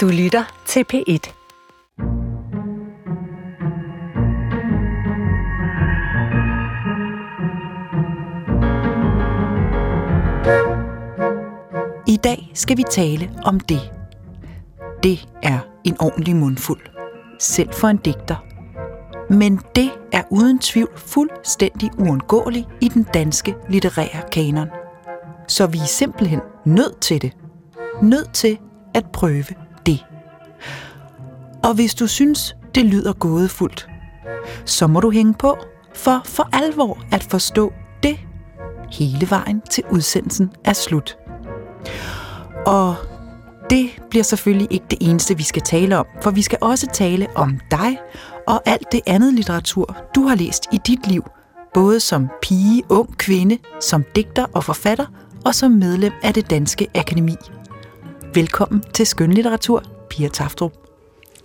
Du lytter til P1. I dag skal vi tale om det. Det er en ordentlig mundfuld. Selv for en digter. Men det er uden tvivl fuldstændig uundgåeligt i den danske litterære kanon. Så vi er simpelthen nødt til det. Nødt til at prøve. Og hvis du synes, det lyder gådefuldt, så må du hænge på for for alvor at forstå det hele vejen til udsendelsen er slut. Og det bliver selvfølgelig ikke det eneste, vi skal tale om, for vi skal også tale om dig og alt det andet litteratur, du har læst i dit liv, både som pige, ung kvinde, som digter og forfatter, og som medlem af det Danske Akademi. Velkommen til Skønlitteratur, Pia Taftrup.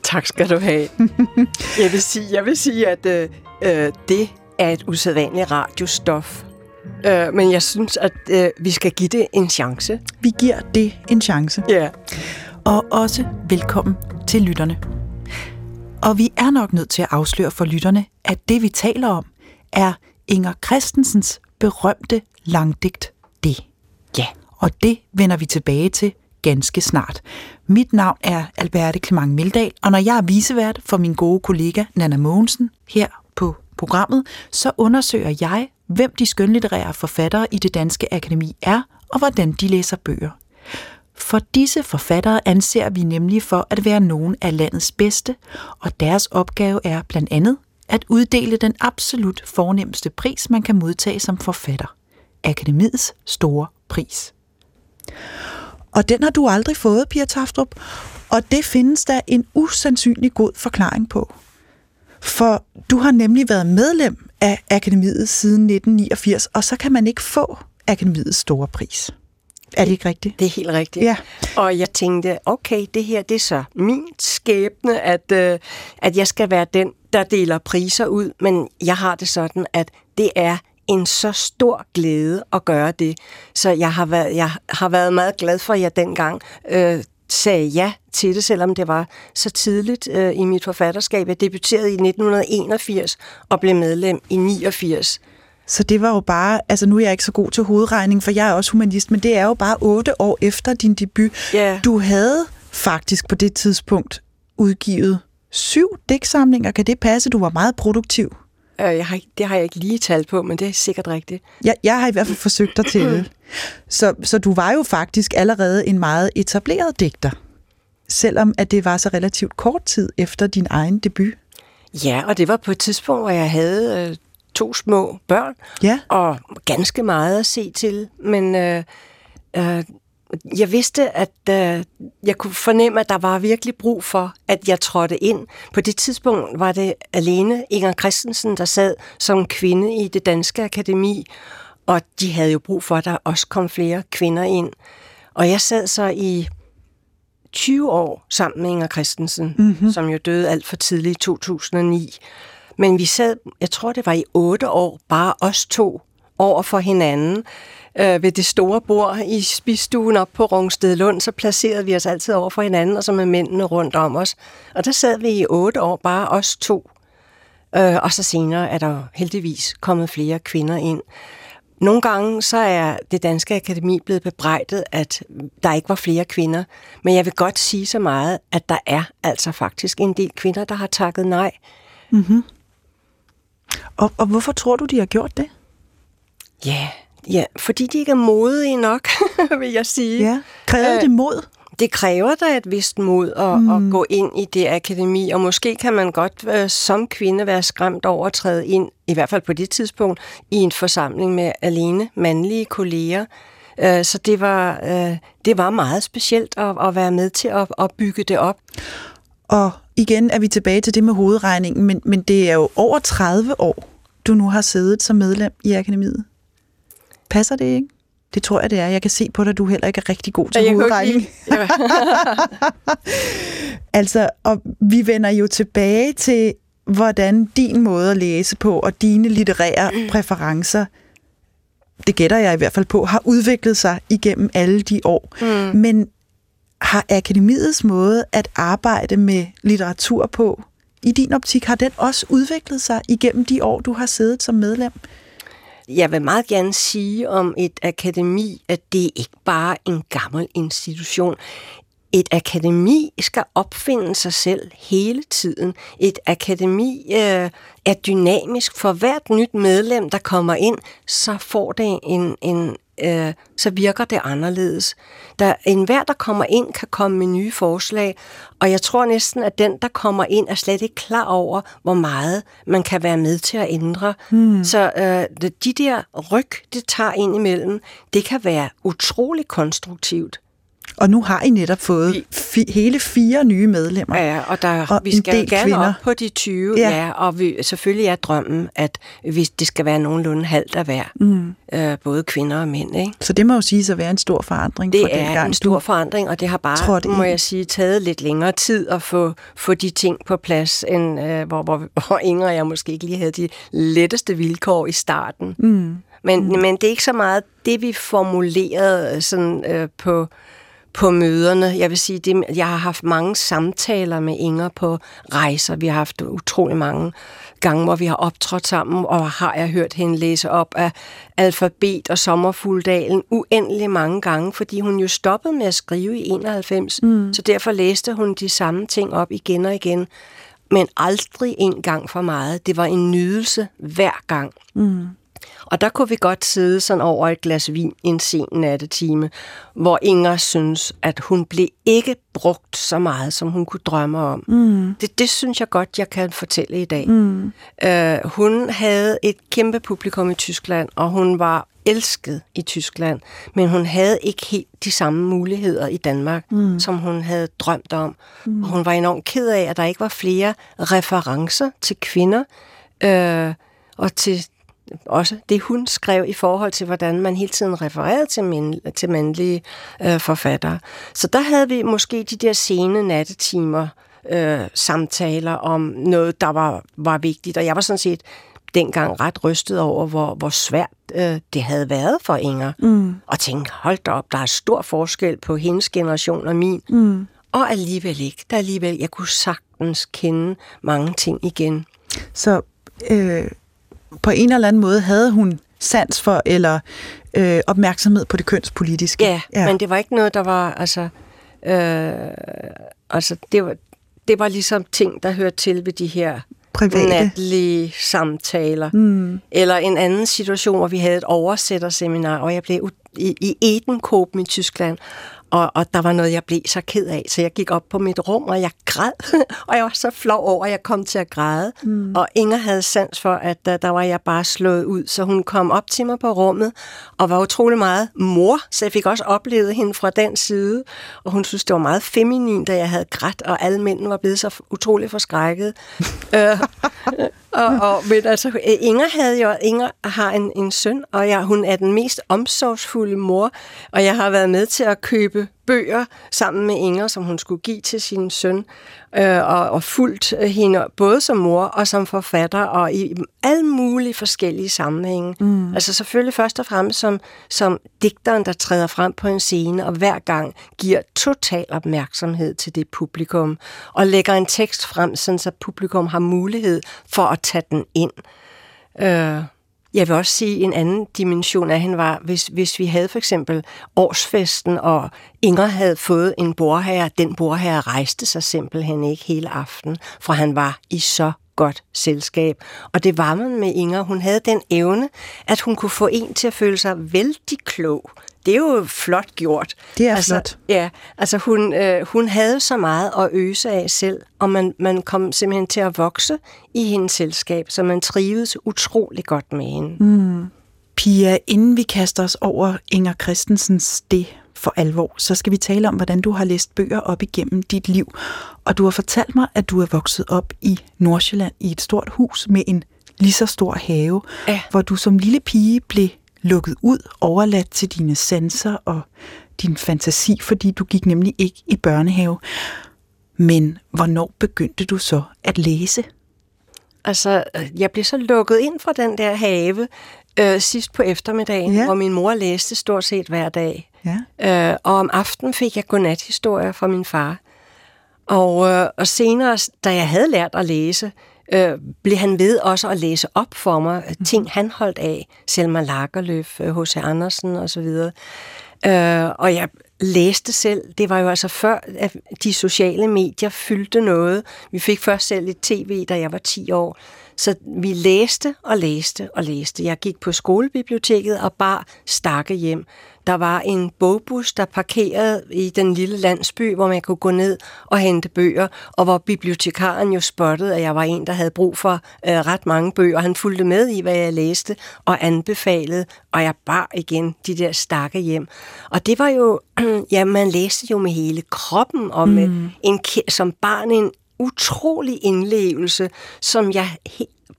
Tak skal du have. jeg, vil sige, jeg vil sige, at øh, øh, det er et usædvanligt radiostof. Øh, men jeg synes, at øh, vi skal give det en chance. Vi giver det en chance. Ja. Yeah. Og også velkommen til lytterne. Og vi er nok nødt til at afsløre for lytterne, at det vi taler om, er Inger Christensens berømte langdigt Det. Ja. Og det vender vi tilbage til ganske snart. Mit navn er Alberte Clement Mildal, og når jeg er visevært for min gode kollega Nana Mogensen her på programmet, så undersøger jeg, hvem de skønlitterære forfattere i det danske akademi er, og hvordan de læser bøger. For disse forfattere anser vi nemlig for at være nogle af landets bedste, og deres opgave er blandt andet at uddele den absolut fornemmeste pris, man kan modtage som forfatter. Akademiets store pris. Og den har du aldrig fået, Pia Taftrup, og det findes der en usandsynlig god forklaring på. For du har nemlig været medlem af Akademiet siden 1989, og så kan man ikke få Akademiets store pris. Er det ikke rigtigt? Det er helt rigtigt. Ja. Og jeg tænkte, okay, det her det er så min skæbne, at, øh, at jeg skal være den, der deler priser ud. Men jeg har det sådan, at det er en så stor glæde at gøre det. Så jeg har været, jeg har været meget glad for, at jeg dengang øh, sagde ja til det, selvom det var så tidligt øh, i mit forfatterskab. Jeg debuterede i 1981 og blev medlem i 89. Så det var jo bare, altså nu er jeg ikke så god til hovedregning, for jeg er også humanist, men det er jo bare otte år efter din debut. Ja. Du havde faktisk på det tidspunkt udgivet syv digtsamlinger. Kan det passe? Du var meget produktiv. Øh, jeg har, det har jeg ikke lige talt på, men det er sikkert rigtigt. Jeg, jeg har i hvert fald forsøgt at tælle. Så, så du var jo faktisk allerede en meget etableret digter, selvom at det var så relativt kort tid efter din egen debut. Ja, og det var på et tidspunkt, hvor jeg havde øh, to små børn, Ja. og ganske meget at se til, men øh, øh, jeg vidste, at øh, jeg kunne fornemme, at der var virkelig brug for, at jeg trådte ind. På det tidspunkt var det alene Inger Christensen, der sad som kvinde i det danske akademi, og de havde jo brug for, at der også kom flere kvinder ind. Og jeg sad så i 20 år sammen med Inger Christensen, mm-hmm. som jo døde alt for tidligt i 2009. Men vi sad, jeg tror det var i otte år, bare os to over for hinanden øh, ved det store bord i spisstuen op på Rungsted Lund, så placerede vi os altid over for hinanden, og så med mændene rundt om os. Og der sad vi i otte år, bare os to. Øh, og så senere er der heldigvis kommet flere kvinder ind. Nogle gange så er det danske akademi blevet bebrejdet, at der ikke var flere kvinder. Men jeg vil godt sige så meget, at der er altså faktisk en del kvinder, der har takket nej. Mm-hmm. Og, og hvorfor tror du, de har gjort det? Ja, ja fordi de ikke er modige nok, vil jeg sige. Krævede Øh, det mod? Det kræver da et vist mod at, mm. at gå ind i det akademi, og måske kan man godt øh, som kvinde være skræmt over at træde ind, i hvert fald på det tidspunkt, i en forsamling med alene mandlige kolleger. Øh, så det var, øh, det var meget specielt at, at være med til at, at bygge det op. Og igen er vi tilbage til det med hovedregningen, men, men det er jo over 30 år, du nu har siddet som medlem i akademiet. Passer det ikke? Det tror jeg, det er. Jeg kan se på dig, at du heller ikke er rigtig god til Jeg hovedregning. Ja. Altså, og vi vender jo tilbage til, hvordan din måde at læse på, og dine litterære præferencer, det gætter jeg i hvert fald på, har udviklet sig igennem alle de år. Mm. Men har akademiets måde at arbejde med litteratur på, i din optik, har den også udviklet sig igennem de år, du har siddet som medlem? Jeg vil meget gerne sige om et akademi, at det ikke bare er en gammel institution. Et akademi skal opfinde sig selv hele tiden. Et akademi øh, er dynamisk. For hvert nyt medlem, der kommer ind, så får det en, en øh, så virker det anderledes. Der, en hver, der kommer ind, kan komme med nye forslag, og jeg tror næsten, at den, der kommer ind, er slet ikke klar over, hvor meget man kan være med til at ændre. Hmm. Så øh, de der ryg, det tager ind imellem, det kan være utrolig konstruktivt. Og nu har I netop fået fi, hele fire nye medlemmer. Ja, og, der, og vi skal gerne kvinder. op på de 20, ja. ja og vi, selvfølgelig er drømmen, at hvis det skal være nogenlunde halvt af hver. Mm. Øh, både kvinder og mænd. Ikke? Så det må jo sige at være en stor forandring det for er gang, en stor forandring, og det har bare, det må jeg sige, taget lidt længere tid at få, få de ting på plads, end øh, hvor, hvor, hvor Inger og jeg måske ikke lige havde de letteste vilkår i starten. Mm. Men, mm. men det er ikke så meget det, vi formulerede sådan, øh, på på møderne. Jeg vil sige, det, jeg har haft mange samtaler med Inger på rejser. Vi har haft utrolig mange gange, hvor vi har optrådt sammen, og har jeg hørt hende læse op af alfabet og sommerfulddalen uendelig mange gange, fordi hun jo stoppede med at skrive i 91, mm. så derfor læste hun de samme ting op igen og igen, men aldrig en gang for meget. Det var en nydelse hver gang. Mm. Og der kunne vi godt sidde sådan over et glas vin en sen nattetime, hvor Inger synes, at hun blev ikke brugt så meget, som hun kunne drømme om. Mm. Det, det synes jeg godt, jeg kan fortælle i dag. Mm. Uh, hun havde et kæmpe publikum i Tyskland, og hun var elsket i Tyskland, men hun havde ikke helt de samme muligheder i Danmark, mm. som hun havde drømt om. Mm. Og hun var enormt ked af, at der ikke var flere referencer til kvinder, øh, og til, også det, hun skrev i forhold til, hvordan man hele tiden refererede til, mænd, til mandlige øh, forfattere. Så der havde vi måske de der sene nattetimer, øh, samtaler om noget, der var, var vigtigt. Og jeg var sådan set dengang ret rystet over, hvor, hvor svært øh, det havde været for Inger. Mm. Og tænkte, hold da op, der er stor forskel på hendes generation og min. Mm. Og alligevel ikke. Der alligevel, jeg kunne sagtens kende mange ting igen. Så øh, på en eller anden måde havde hun sans for eller øh, opmærksomhed på det kønspolitiske. Ja, ja, men det var ikke noget, der var, altså, øh, altså det var, det var ligesom ting, der hørte til ved de her Private. natlige samtaler. Mm. Eller en anden situation, hvor vi havde et oversætterseminar, og jeg blev i, i Edenkåben i Tyskland, og, og der var noget, jeg blev så ked af, så jeg gik op på mit rum, og jeg græd, og jeg var så flov over, at jeg kom til at græde. Mm. Og Inger havde sans for, at der, der var jeg bare slået ud, så hun kom op til mig på rummet, og var utrolig meget mor, så jeg fik også oplevet hende fra den side, og hun synes, det var meget feminin, da jeg havde grædt, og alle mændene var blevet så utrolig forskrækket. øh, og, og, men altså, øh, Inger, havde jo, Inger har en, en søn, og jeg, hun er den mest omsorgsfulde mor, og jeg har været med til at købe bøger sammen med Inger, som hun skulle give til sin søn, øh, og, og fulgt hende både som mor og som forfatter, og i alle mulige forskellige sammenhænge. Mm. Altså selvfølgelig først og fremmest som, som digteren, der træder frem på en scene, og hver gang giver total opmærksomhed til det publikum, og lægger en tekst frem, så publikum har mulighed for at tage den ind. Øh, jeg vil også sige, en anden dimension af hende var, hvis, hvis vi havde for eksempel årsfesten, og Inger havde fået en borherre, den borherre rejste sig simpelthen ikke hele aften, for han var i så godt selskab. Og det var man med Inger. Hun havde den evne, at hun kunne få en til at føle sig vældig klog det er jo flot gjort. Det er altså, flot. Ja, altså hun, øh, hun havde så meget at øse af selv, og man, man kom simpelthen til at vokse i hendes selskab, så man trivedes utrolig godt med hende. Mm. Pia, inden vi kaster os over Inger Christensens det for alvor, så skal vi tale om, hvordan du har læst bøger op igennem dit liv. Og du har fortalt mig, at du er vokset op i Nordsjælland i et stort hus med en lige så stor have, ja. hvor du som lille pige blev lukket ud, overladt til dine sanser og din fantasi, fordi du gik nemlig ikke i børnehave. Men hvornår begyndte du så at læse? Altså, jeg blev så lukket ind fra den der have øh, sidst på eftermiddagen, ja. hvor min mor læste stort set hver dag. Ja. Øh, og om aftenen fik jeg godnathistorier fra min far. Og, øh, og senere, da jeg havde lært at læse, øh, blev han ved også at læse op for mig mm. ting, han holdt af. Selma Lagerlöf, H.C. Andersen osv. Øh, og jeg læste selv. Det var jo altså før, at de sociale medier fyldte noget. Vi fik først selv et tv, da jeg var 10 år. Så vi læste og læste og læste. Jeg gik på skolebiblioteket og bare stakke hjem. Der var en bogbus, der parkerede i den lille landsby, hvor man kunne gå ned og hente bøger, og hvor bibliotekaren jo spottede, at jeg var en, der havde brug for øh, ret mange bøger. Han fulgte med i, hvad jeg læste, og anbefalede, og jeg bar igen de der stakke hjem. Og det var jo, ja, man læste jo med hele kroppen, og med mm. en, som barn en utrolig indlevelse, som jeg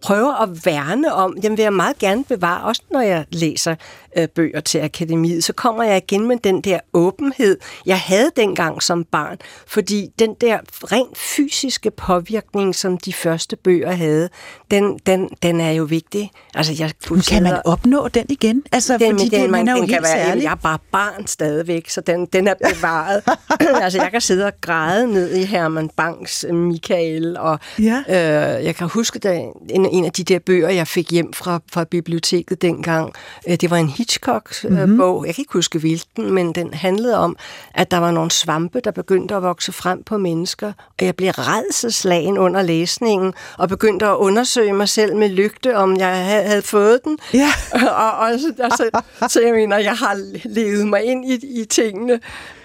prøver at værne om. Den vil jeg meget gerne bevare, også når jeg læser øh, bøger til akademiet. Så kommer jeg igen med den der åbenhed, jeg havde dengang som barn. Fordi den der rent fysiske påvirkning, som de første bøger havde, den, den, den er jo vigtig. Altså, jeg kunne kan man opnå den igen? Altså, den, fordi den, det, man, er jo den kan være, særlig. Jeg er bare barn stadigvæk, så den, den er bevaret. altså, jeg kan sidde og græde ned i Herman Banks Michael, og ja. øh, jeg kan huske, da en en, af de der bøger, jeg fik hjem fra, fra biblioteket dengang. Øh, det var en Hitchcock-bog. Mm-hmm. Jeg kan ikke huske hvilken, men den handlede om, at der var nogle svampe, der begyndte at vokse frem på mennesker. Og jeg blev redselslagen under læsningen, og begyndte at undersøge mig selv med lygte, om jeg havde fået den. Ja. og, og, altså, så jeg mener, jeg har levet mig ind i, i tingene.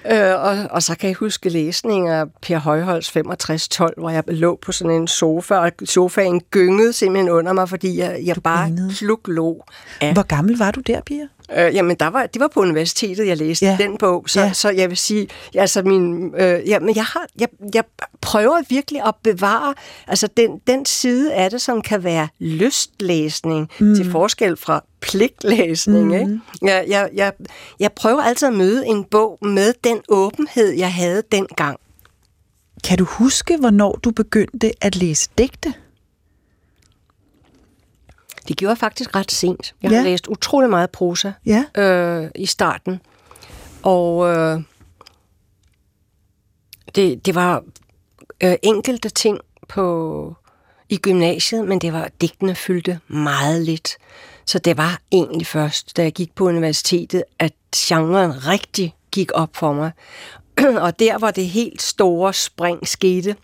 Øh, og, og så kan jeg huske læsninger af Per Højholds 6512, hvor jeg lå på sådan en sofa, og sofaen gyngede simpelthen under mig, fordi jeg, jeg bare sluklå af. Hvor gammel var du der, Pia? Øh, jamen, der var, det var på universitetet, jeg læste ja. den bog, så, ja. så jeg vil sige, altså min, øh, ja, men jeg, har, jeg, jeg prøver virkelig at bevare altså den, den side af det, som kan være lystlæsning, mm. til forskel fra pligtlæsning. Mm. Ikke? Jeg, jeg, jeg, jeg prøver altid at møde en bog med den åbenhed, jeg havde dengang. Kan du huske, hvornår du begyndte at læse digte? Det gjorde jeg faktisk ret sent. Jeg ja. har læst utrolig meget prosa ja. øh, i starten. Og øh, det, det var øh, enkelte ting på i gymnasiet, men det var digtene fyldte meget lidt. Så det var egentlig først, da jeg gik på universitetet, at genren rigtig gik op for mig. Og der var det helt store spring skete.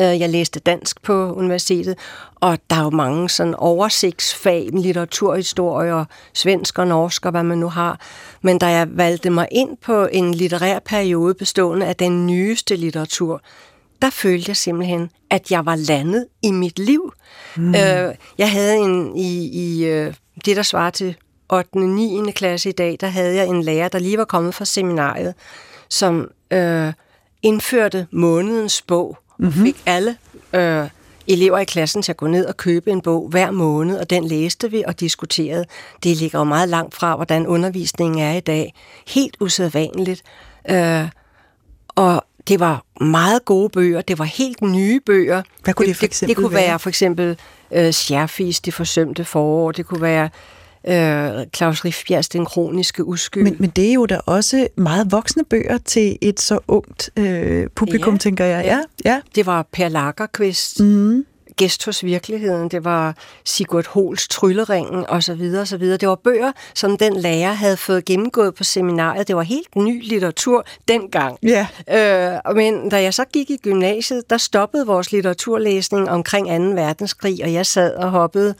Øh, jeg læste dansk på universitetet, og der er jo mange sådan oversigtsfag, litteraturhistorie, svensk og norsk og hvad man nu har. Men da jeg valgte mig ind på en litterær periode bestående af den nyeste litteratur, der følte jeg simpelthen, at jeg var landet i mit liv. Mm. Øh, jeg havde en i, i øh, det, der svarer til 8. og 9. klasse i dag, der havde jeg en lærer, der lige var kommet fra seminariet, som øh, indførte månedens bog, mm-hmm. og mhm. fik alle øh, elever i klassen til at gå ned og købe en bog hver måned, og den læste vi og diskuterede. Det ligger jo meget langt fra, hvordan undervisningen er i dag. Helt usædvanligt. Øh, og det var meget gode bøger. Det var helt nye bøger. Hvad kunne det, for eksempel Det, det kunne være, være for eksempel uh, Scherfis, Det forsømte forår. Det kunne være uh, Claus Riffbjergs Den kroniske uskyld. Men, men det er jo da også meget voksne bøger til et så ungt uh, publikum, ja, tænker jeg. Ja, ja. Det var Per Lagerqvist. Mm Gæst hos virkeligheden, det var Sigurd Hols Trylleringen osv. osv. Det var bøger, som den lærer havde fået gennemgået på seminariet. Det var helt ny litteratur dengang. Ja. Øh, men da jeg så gik i gymnasiet, der stoppede vores litteraturlæsning omkring 2. verdenskrig, og jeg sad og hoppede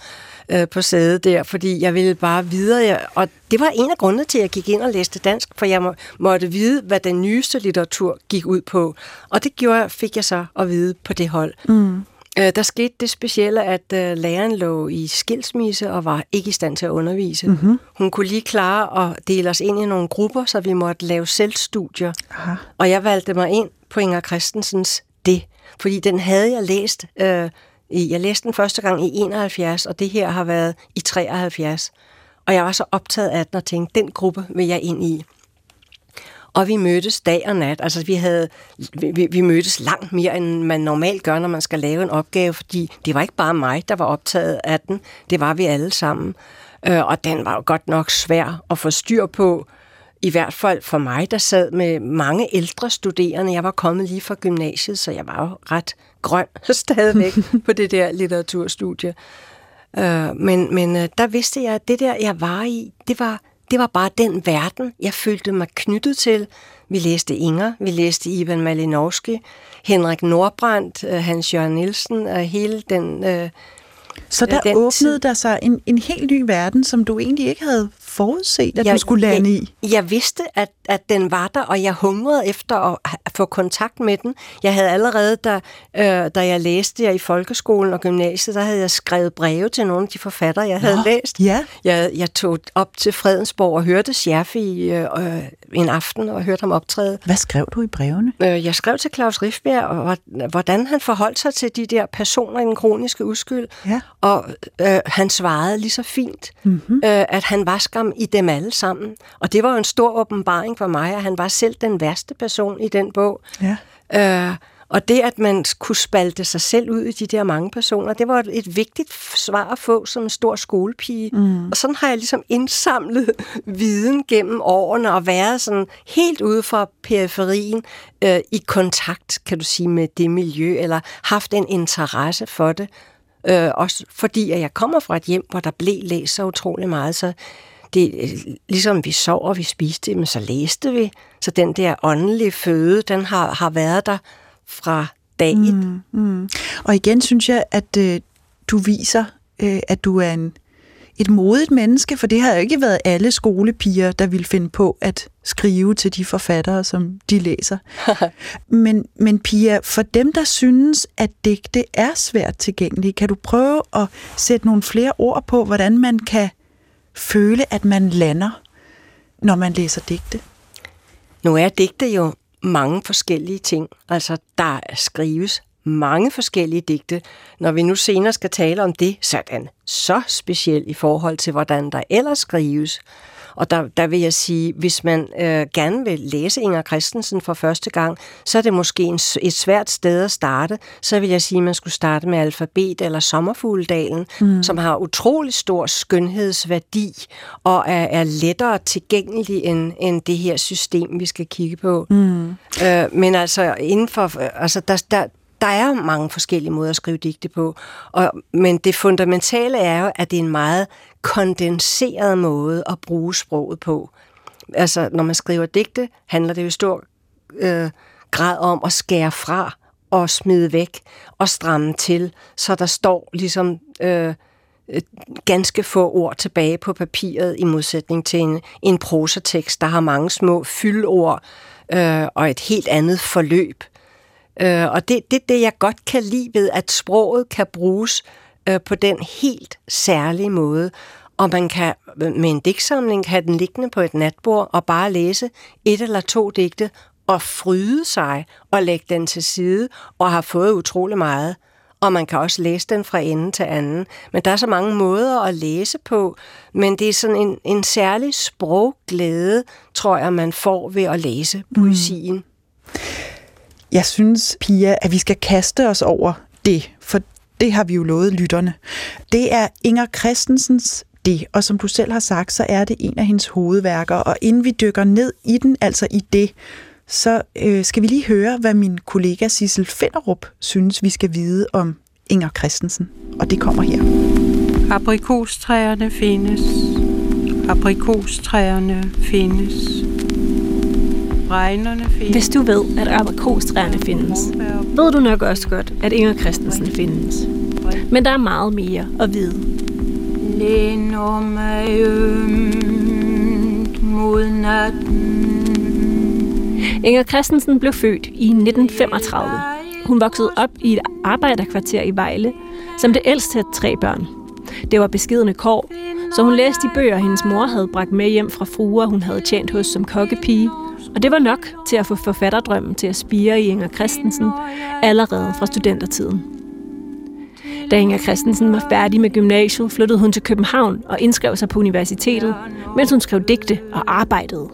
øh, på sædet der, fordi jeg ville bare videre. Og det var en af grundene til, at jeg gik ind og læste dansk, for jeg må, måtte vide, hvad den nyeste litteratur gik ud på. Og det gjorde, fik jeg så at vide på det hold. Mm. Øh, der skete det specielle, at øh, læreren lå i skilsmisse og var ikke i stand til at undervise. Mm-hmm. Hun kunne lige klare at dele os ind i nogle grupper, så vi måtte lave selvstudier. Aha. Og jeg valgte mig ind på Inger Christensens Det, fordi den havde jeg læst. Øh, jeg læste den første gang i 71, og det her har været i 73. Og jeg var så optaget af den og tænkte, den gruppe vil jeg ind i. Og vi mødtes dag og nat. Altså, vi, havde, vi, vi mødtes langt mere, end man normalt gør, når man skal lave en opgave, fordi det var ikke bare mig, der var optaget af den. Det var vi alle sammen. Øh, og den var jo godt nok svær at få styr på. i hvert fald for mig, der sad med mange ældre studerende. Jeg var kommet lige fra gymnasiet, så jeg var jo ret grøn stadigvæk på det der litteraturstudie. Uh, men men uh, der vidste jeg, at det der, jeg var i, det var, det var bare den verden, jeg følte mig knyttet til. Vi læste Inger, vi læste Ivan Malinowski, Henrik Nordbrandt, uh, Hans Jørgen Nielsen og hele den... Uh, så der åbnede tid. der sig en, en helt ny verden, som du egentlig ikke havde forudset, at jeg, du skulle lande i? Jeg vidste, at, at den var der, og jeg hungrede efter at, at få kontakt med den. Jeg havde allerede, da, øh, da jeg læste jeg i folkeskolen og gymnasiet, der havde jeg skrevet breve til nogle af de forfattere, jeg havde Nå, læst. Ja. Jeg, jeg tog op til Fredensborg og hørte Scherfi øh, øh, en aften og hørte ham optræde. Hvad skrev du i brevene? Øh, jeg skrev til Claus Rifbjerg, og hvordan han forholdt sig til de der personer i den kroniske uskyld. Ja. Og øh, han svarede lige så fint, mm-hmm. øh, at han var skam i dem alle sammen. Og det var jo en stor åbenbaring for mig, at han var selv den værste person i den bog. Ja. Øh, og det, at man kunne spalte sig selv ud i de der mange personer, det var et vigtigt svar at få som en stor skolepige. Mm. Og sådan har jeg ligesom indsamlet viden gennem årene og været sådan helt ude fra periferien øh, i kontakt, kan du sige, med det miljø, eller haft en interesse for det. Øh, også fordi, at jeg kommer fra et hjem, hvor der blev læst så utrolig meget, så det, ligesom vi sov og vi spiste, men så læste vi. Så den der åndelige føde, den har, har været der fra dag mm, mm. Og igen synes jeg, at øh, du viser, øh, at du er en, et modigt menneske, for det har jo ikke været alle skolepiger, der ville finde på at skrive til de forfattere, som de læser. men, men Pia, for dem, der synes, at digte er svært tilgængelige, kan du prøve at sætte nogle flere ord på, hvordan man kan føle, at man lander, når man læser digte? Nu er digte jo mange forskellige ting. Altså, der skrives mange forskellige digte. Når vi nu senere skal tale om det, så er den så speciel i forhold til, hvordan der ellers skrives. Og der, der vil jeg sige, hvis man øh, gerne vil læse Inger Christensen for første gang, så er det måske en, et svært sted at starte. Så vil jeg sige, at man skulle starte med Alfabet eller Sommerfugledalen, mm. som har utrolig stor skønhedsværdi og er, er lettere tilgængelig end, end det her system, vi skal kigge på. Mm. Øh, men altså inden for, altså der, der, der er mange forskellige måder at skrive digte på, og, men det fundamentale er jo, at det er en meget kondenseret måde at bruge sproget på. Altså, når man skriver digte, handler det jo i stor øh, grad om at skære fra og smide væk og stramme til, så der står ligesom øh, øh ganske få ord tilbage på papiret i modsætning til en, en prosatekst, der har mange små fyldord øh, og et helt andet forløb. Øh, og det er det, det, jeg godt kan lide ved, at sproget kan bruges øh, på den helt særlige måde. Og man kan med en digtsamling have den liggende på et natbord og bare læse et eller to digte og fryde sig og lægge den til side og har fået utrolig meget. Og man kan også læse den fra ende til anden. Men der er så mange måder at læse på, men det er sådan en, en særlig sprogglæde, tror jeg, man får ved at læse poesien. Mm. Jeg synes, Pia, at vi skal kaste os over det, for det har vi jo lovet lytterne. Det er Inger Christensens det, og som du selv har sagt, så er det en af hendes hovedværker, og inden vi dykker ned i den, altså i det, så øh, skal vi lige høre, hvad min kollega Sissel Finderup synes, vi skal vide om Inger Christensen. Og det kommer her. Aprikostræerne findes. Aprikostræerne findes. Hvis du ved, at aprikostræerne findes, ved du nok også godt, at Inger Christensen findes. Men der er meget mere at vide. Læner mig mod natten. Inger Christensen blev født i 1935. Hun voksede op i et arbejderkvarter i Vejle, som det ældste af tre børn. Det var beskedende kår, så hun læste de bøger, hendes mor havde bragt med hjem fra fruer, hun havde tjent hos som kokkepige, og det var nok til at få forfatterdrømmen til at spire i Inger Christensen allerede fra studentertiden. Da Inger Christensen var færdig med gymnasiet, flyttede hun til København og indskrev sig på universitetet, mens hun skrev digte og arbejdede.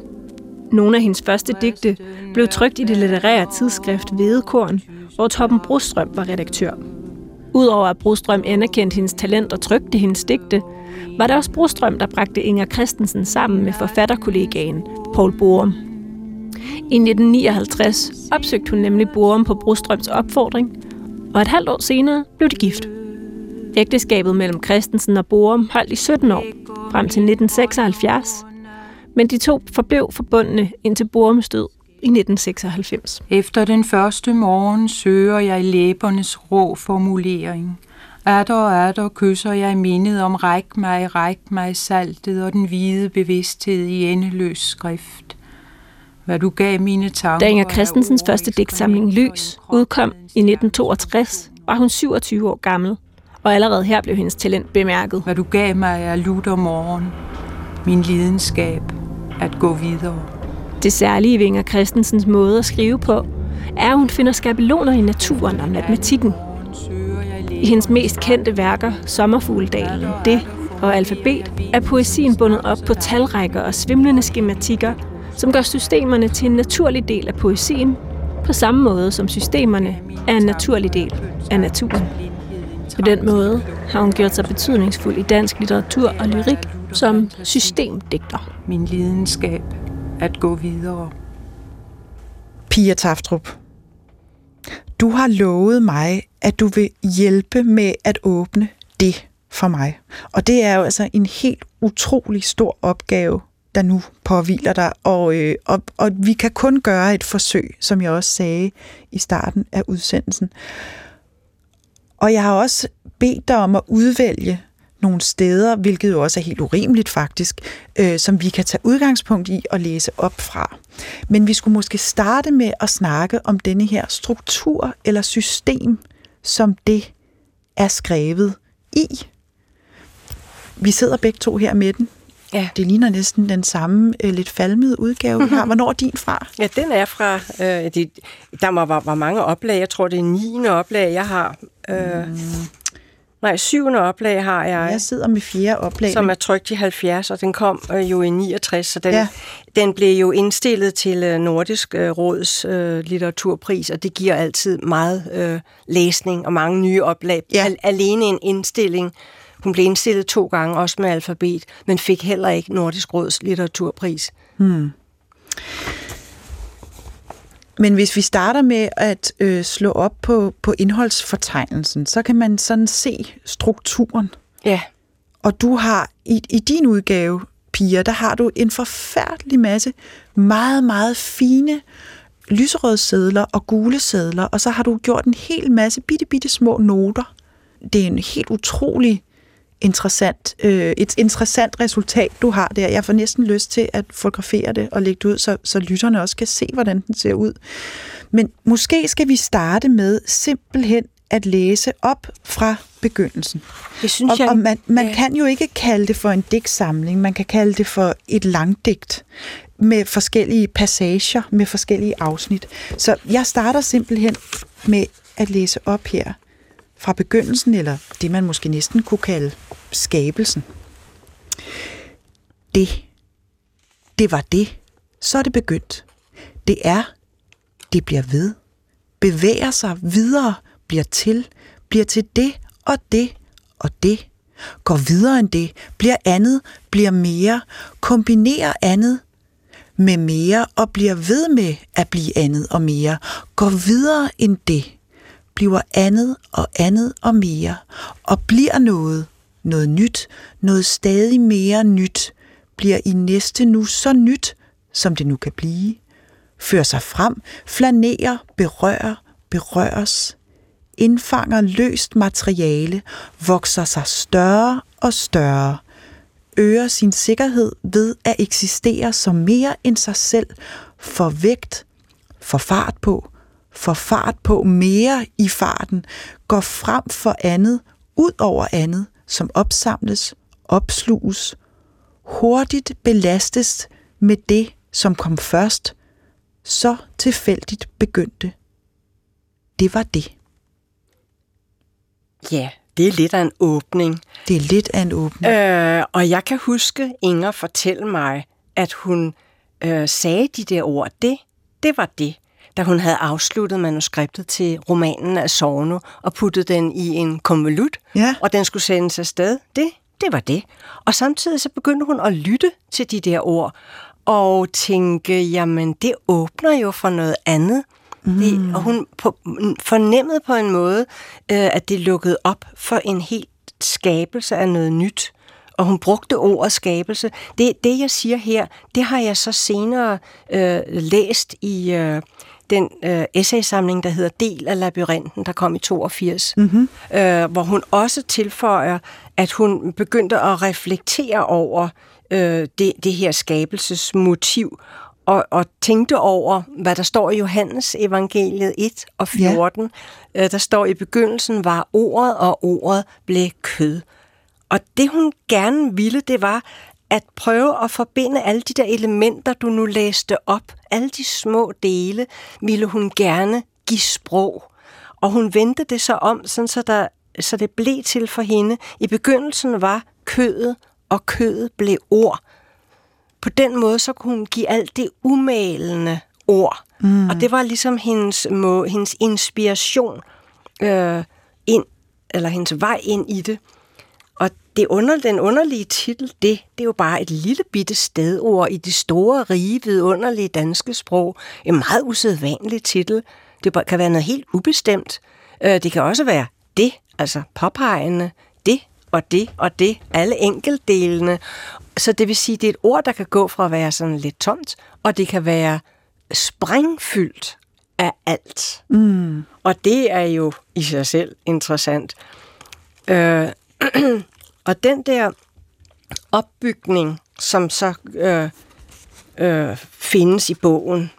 Nogle af hendes første digte blev trygt i det litterære tidsskrift Hvedekorn, hvor Toppen Brostrøm var redaktør. Udover at Brostrøm anerkendte hendes talent og trykte hendes digte, var det også Brostrøm, der bragte Inger Christensen sammen med forfatterkollegaen Paul Borum. I 1959 opsøgte hun nemlig Borum på Brostrøms opfordring, og et halvt år senere blev de gift. Ægteskabet mellem Christensen og Borum holdt i 17 år, frem til 1976, men de to forblev forbundne indtil Borums død i 1996. Efter den første morgen søger jeg læbernes rå formulering. Atter og atter kysser jeg mindet om ræk mig, ræk mig saltet og den hvide bevidsthed i endeløs skrift. Hvad du gav mine tanker... Da Inger Christensens første digtsamling Lys udkom i 1962, var hun 27 år gammel, og allerede her blev hendes talent bemærket. Hvad du gav mig er lutter morgen, min lidenskab at gå videre. Det særlige ved Inger Christensens måde at skrive på, er, at hun finder skabeloner i naturen og matematikken. I hendes mest kendte værker, Sommerfugledalen, Det og Alfabet, er poesien bundet op på talrækker og svimlende skematikker, som gør systemerne til en naturlig del af poesien, på samme måde som systemerne er en naturlig del af naturen. På den måde har hun gjort sig betydningsfuld i dansk litteratur og lyrik som systemdigter. Min lidenskab at gå videre. Pia Taftrup, du har lovet mig, at du vil hjælpe med at åbne det for mig. Og det er jo altså en helt utrolig stor opgave, der nu påviler dig, og, øh, og, og vi kan kun gøre et forsøg, som jeg også sagde i starten af udsendelsen. Og jeg har også bedt dig om at udvælge nogle steder, hvilket jo også er helt urimeligt faktisk, øh, som vi kan tage udgangspunkt i og læse op fra. Men vi skulle måske starte med at snakke om denne her struktur eller system, som det er skrevet i. Vi sidder begge to her med den. Ja. Det ligner næsten den samme øh, lidt falmede udgave, vi har. Hvornår er din fra? Ja, den er fra... Øh, det, der var, var, var mange oplag. Jeg tror, det er 9. oplag, jeg har. Øh, mm. Nej, syvende oplag har jeg. Jeg sidder med fjerde oplag. Som er trygt i 70, og den kom øh, jo i 69, så den, ja. den blev jo indstillet til øh, Nordisk øh, Råds øh, litteraturpris, og det giver altid meget øh, læsning og mange nye oplag. Ja. Al- alene en indstilling. Hun blev indstillet to gange, også med alfabet, men fik heller ikke Nordisk Råds litteraturpris. Hmm. Men hvis vi starter med at øh, slå op på, på indholdsfortegnelsen, så kan man sådan se strukturen. Ja. Og du har i, i din udgave, Pia, der har du en forfærdelig masse meget, meget fine lyserøde sædler og gule sædler, og så har du gjort en hel masse bitte, bitte små noter. Det er en helt utrolig interessant, øh, et interessant resultat, du har der. Jeg får næsten lyst til at fotografere det og lægge det ud, så, så lytterne også kan se, hvordan den ser ud. Men måske skal vi starte med simpelthen at læse op fra begyndelsen. Det synes og, jeg. Og man, man ja. kan jo ikke kalde det for en digtsamling, man kan kalde det for et langdigt med forskellige passager, med forskellige afsnit. Så jeg starter simpelthen med at læse op her fra begyndelsen, eller det man måske næsten kunne kalde skabelsen. Det. Det var det. Så er det begyndt. Det er. Det bliver ved. Bevæger sig videre. Bliver til. Bliver til det og det og det. Går videre end det. Bliver andet. Bliver mere. Kombinerer andet med mere og bliver ved med at blive andet og mere. Går videre end det bliver andet og andet og mere, og bliver noget, noget nyt, noget stadig mere nyt, bliver i næste nu så nyt, som det nu kan blive. Fører sig frem, flanerer, berører, berøres, indfanger løst materiale, vokser sig større og større, øger sin sikkerhed ved at eksistere som mere end sig selv, for vægt, for fart på, får fart på mere i farten, går frem for andet, ud over andet, som opsamles, opsluges, hurtigt belastes med det, som kom først, så tilfældigt begyndte. Det var det. Ja, det er lidt af en åbning. Det er lidt af en åbning. Øh, og jeg kan huske Inger fortælle mig, at hun øh, sagde de der ord, det, det var det da hun havde afsluttet manuskriptet til romanen af Sorno og puttet den i en konvolut, ja. og den skulle sendes afsted. Det, det var det. Og samtidig så begyndte hun at lytte til de der ord, og tænke, jamen det åbner jo for noget andet. Mm. Det, og hun på, fornemmede på en måde, øh, at det lukkede op for en helt skabelse af noget nyt. Og hun brugte ordet skabelse. Det, det jeg siger her, det har jeg så senere øh, læst i øh, den øh, essaysamling, der hedder Del af labyrinten, der kom i 82, mm-hmm. øh, hvor hun også tilføjer, at hun begyndte at reflektere over øh, det, det her skabelsesmotiv, og, og tænkte over, hvad der står i Johannes evangeliet 1 og 14. Ja. Øh, der står i begyndelsen, var ordet, og ordet blev kød. Og det hun gerne ville, det var at prøve at forbinde alle de der elementer, du nu læste op, alle de små dele, ville hun gerne give sprog. Og hun vendte det så om, sådan så, der, så det blev til for hende. I begyndelsen var kødet, og kødet blev ord. På den måde, så kunne hun give alt det umalende ord. Mm. Og det var ligesom hendes, må, hendes inspiration øh, ind, eller hendes vej ind i det. Det under, den underlige titel, det, det er jo bare et lille bitte stedord i det store, rige, vidunderlige danske sprog. En meget usædvanlig titel. Det kan være noget helt ubestemt. Øh, det kan også være det, altså påpegende, det og det og det, alle enkeltdelene. Så det vil sige, det er et ord, der kan gå fra at være sådan lidt tomt, og det kan være sprængfyldt af alt. Mm. Og det er jo i sig selv interessant. Øh, og den der opbygning, som så øh, øh, findes i bogen,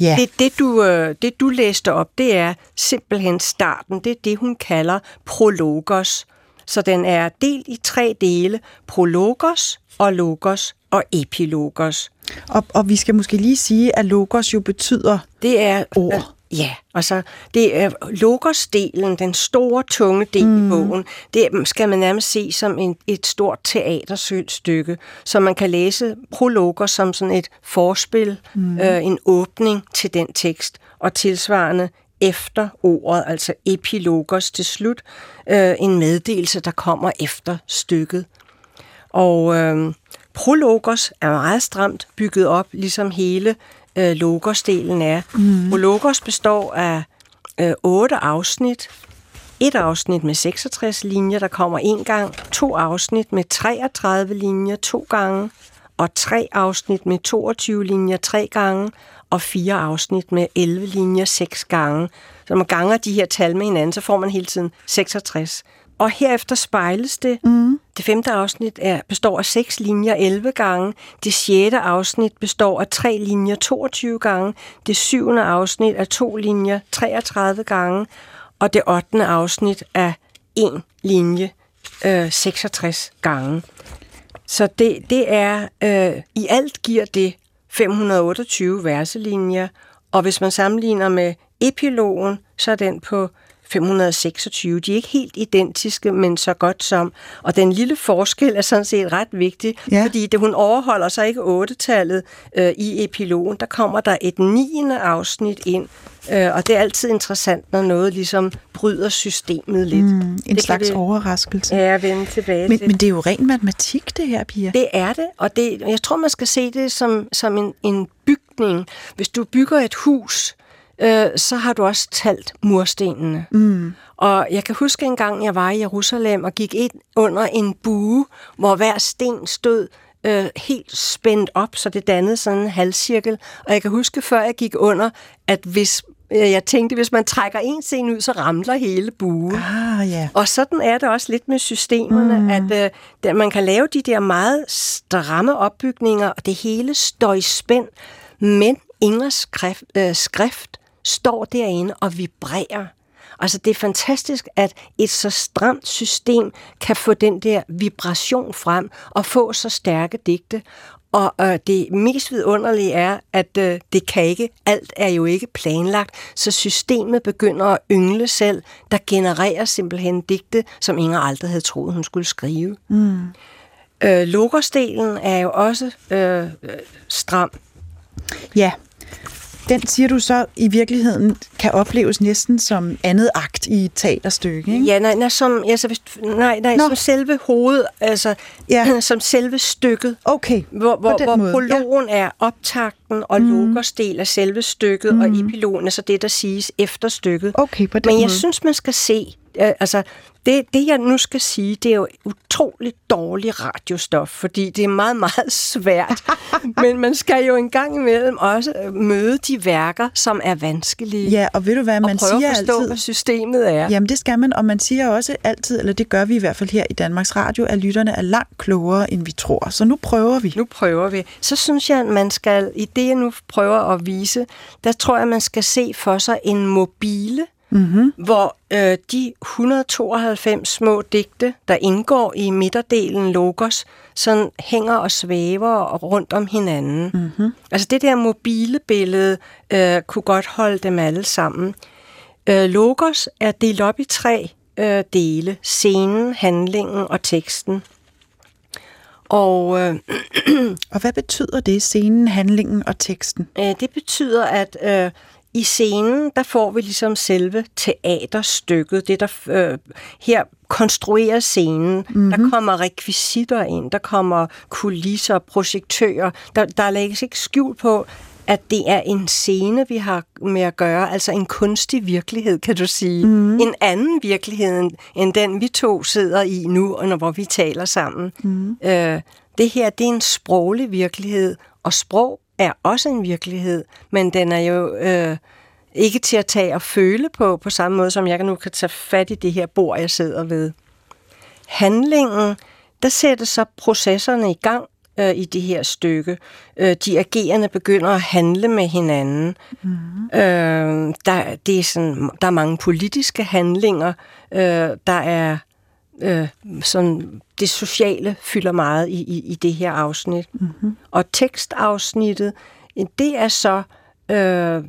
ja. det, det, du, øh, det du læste op, det er simpelthen starten. Det er det, hun kalder prologos. Så den er delt i tre dele. Prologos og logos og epilogos. Og, og vi skal måske lige sige, at logos jo betyder det er ord. Ja, og så det er logos-delen, den store, tunge del mm. i bogen, det skal man nærmest se som en, et stort teaterstykke, så man kan læse prologos som sådan et forspil, mm. øh, en åbning til den tekst, og tilsvarende efter ordet, altså epilogos til slut, øh, en meddelelse, der kommer efter stykket. Og øh, prologos er meget stramt bygget op, ligesom hele øh, logosdelen er. Mm. Og logos består af øh, otte afsnit. Et afsnit med 66 linjer, der kommer en gang. To afsnit med 33 linjer to gange. Og tre afsnit med 22 linjer tre gange. Og fire afsnit med 11 linjer seks gange. Så når man ganger de her tal med hinanden, så får man hele tiden 66. Og herefter spejles det. Mm. Det femte afsnit er, består af seks linjer 11 gange. Det sjette afsnit består af tre linjer 22 gange. Det syvende afsnit er to linjer 33 gange. Og det ottende afsnit er en linje øh, 66 gange. Så det, det er, øh, i alt giver det 528 verselinjer, og hvis man sammenligner med epilogen, så er den på 526. De er ikke helt identiske, men så godt som. Og den lille forskel er sådan set ret vigtig, ja. fordi det, hun overholder sig ikke otte-tallet øh, i epilogen. Der kommer der et niende afsnit ind, øh, og det er altid interessant, når noget ligesom bryder systemet lidt. Mm, en det slags det, overraskelse. Ja, vende tilbage men, til. Men det er jo ren matematik, det her, Pia. Det er det, og det, jeg tror, man skal se det som, som en, en bygning. Hvis du bygger et hus, øh, så har du også talt murstenene. Mm. Og jeg kan huske en gang, jeg var i Jerusalem og gik ind under en bue, hvor hver sten stod øh, helt spændt op, så det dannede sådan en halvcirkel. Og jeg kan huske, før jeg gik under, at hvis øh, jeg tænkte, hvis man trækker en sten ud, så ramler hele buen. Ah, yeah. Og sådan er det også lidt med systemerne, mm. at øh, man kan lave de der meget stramme opbygninger, og det hele står i spænd, men Ingers skrift, øh, skrift står derinde og vibrerer. Altså det er fantastisk, at et så stramt system kan få den der vibration frem og få så stærke digte. Og øh, det mest vidunderlige er, at øh, det kan ikke, alt er jo ikke planlagt, så systemet begynder at yngle selv, der genererer simpelthen digte, som Inger aldrig havde troet, hun skulle skrive. Mm. Øh, logosdelen er jo også øh, stram. Ja, den siger du så i virkeligheden kan opleves næsten som andet akt i et teaterstykke, ikke? Ja, nej, nej, som, altså, hvis, nej, nej, som selve hoved, altså ja. som selve stykket. Okay, Hvor, hvor, hvor måde. prologen ja. er optakten, og mm. Logos del af selve stykket, mm. og epilogen er så det, der siges efter stykket. Okay, på den Men jeg måde. synes, man skal se, altså det, det, jeg nu skal sige, det er jo utroligt dårligt radiostof, fordi det er meget, meget svært. Men man skal jo en gang imellem også øh, møde de værker, som er vanskelige. Ja, og ved du hvad, man og siger at forstå, altid... hvad systemet er. Jamen, det skal man, og man siger også altid, eller det gør vi i hvert fald her i Danmarks Radio, at lytterne er langt klogere, end vi tror. Så nu prøver vi. Nu prøver vi. Så synes jeg, at man skal, i det jeg nu prøver at vise, der tror jeg, at man skal se for sig en mobile mm-hmm. hvor øh, de 192 små digte, der indgår i midterdelen Logos, sådan hænger og svæver rundt om hinanden. Mm-hmm. Altså det der mobile billede øh, kunne godt holde dem alle sammen. Øh, Logos er delt op i tre øh, dele. Scenen, handlingen og teksten. Og, øh, og hvad betyder det, scenen, handlingen og teksten? Øh, det betyder, at øh, i scenen, der får vi ligesom selve teaterstykket, det der øh, her konstruerer scenen. Mm-hmm. Der kommer rekvisitter ind, der kommer kulisser, projektører. Der, der lægges ikke skjul på, at det er en scene, vi har med at gøre, altså en kunstig virkelighed, kan du sige. Mm. En anden virkelighed, end den vi to sidder i nu, og når hvor vi taler sammen. Mm. Øh, det her, det er en sproglig virkelighed, og sprog er også en virkelighed, men den er jo øh, ikke til at tage og føle på, på samme måde, som jeg nu kan tage fat i det her bord, jeg sidder ved. Handlingen, der sætter så processerne i gang øh, i det her stykke. Øh, de agerende begynder at handle med hinanden. Mm. Øh, der, det er sådan, der er mange politiske handlinger. Øh, der er øh, sådan, det sociale fylder meget i, i, i det her afsnit. Mm-hmm. Og tekstafsnittet, det er så øh,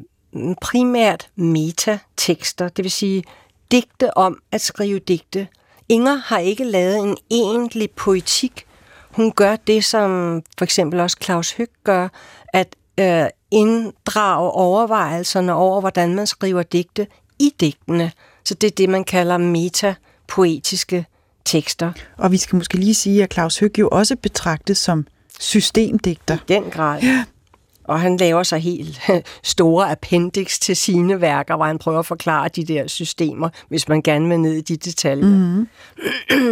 primært metatekster, det vil sige digte om at skrive digte. Inger har ikke lavet en egentlig poetik. Hun gør det, som for eksempel også Claus Høg gør, at øh, inddrage overvejelserne over, hvordan man skriver digte i digtene. Så det er det, man kalder metapoetiske tekster. Og vi skal måske lige sige, at Claus Høg jo også betragtes som systemdigter. I den grad. Ja. Og han laver sig helt store appendix til sine værker, hvor han prøver at forklare de der systemer, hvis man gerne vil ned i de detaljer. Mm-hmm.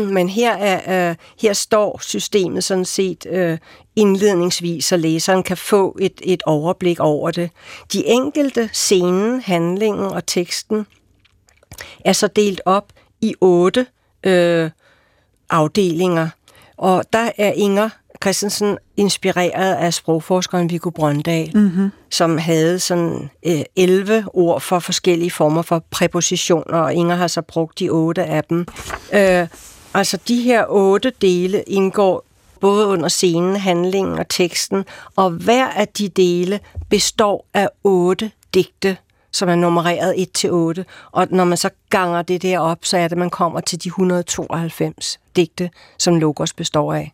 Men her, er, uh, her står systemet sådan set uh, indledningsvis, så læseren kan få et, et overblik over det. De enkelte scenen, handlingen og teksten er så delt op i otte uh, afdelinger. Og der er Inger Christensen inspireret af sprogforskeren Viggo Brøndal, mm-hmm. som havde sådan øh, 11 ord for forskellige former for præpositioner, og Inger har så brugt de otte af dem. Øh, altså de her otte dele indgår både under scenen, handlingen og teksten, og hver af de dele består af otte digte, som er nummereret 1 til 8. Og når man så ganger det der op, så er det, man kommer til de 192 digte, som Logos består af.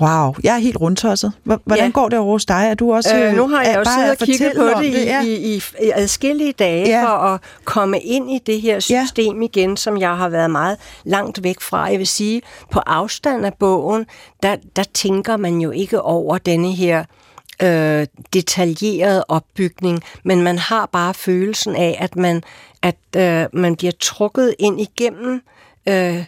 Wow, jeg er helt rundtosset. Hvordan ja. går det over hos dig? Er du også øh, Nu har jeg jo siddet og kigget på det, det ja. i, i, i adskillige dage ja. for at komme ind i det her system ja. igen, som jeg har været meget langt væk fra. Jeg vil sige, på afstand af bogen, der, der tænker man jo ikke over denne her øh, detaljeret opbygning, men man har bare følelsen af, at man, at, øh, man bliver trukket ind igennem øh,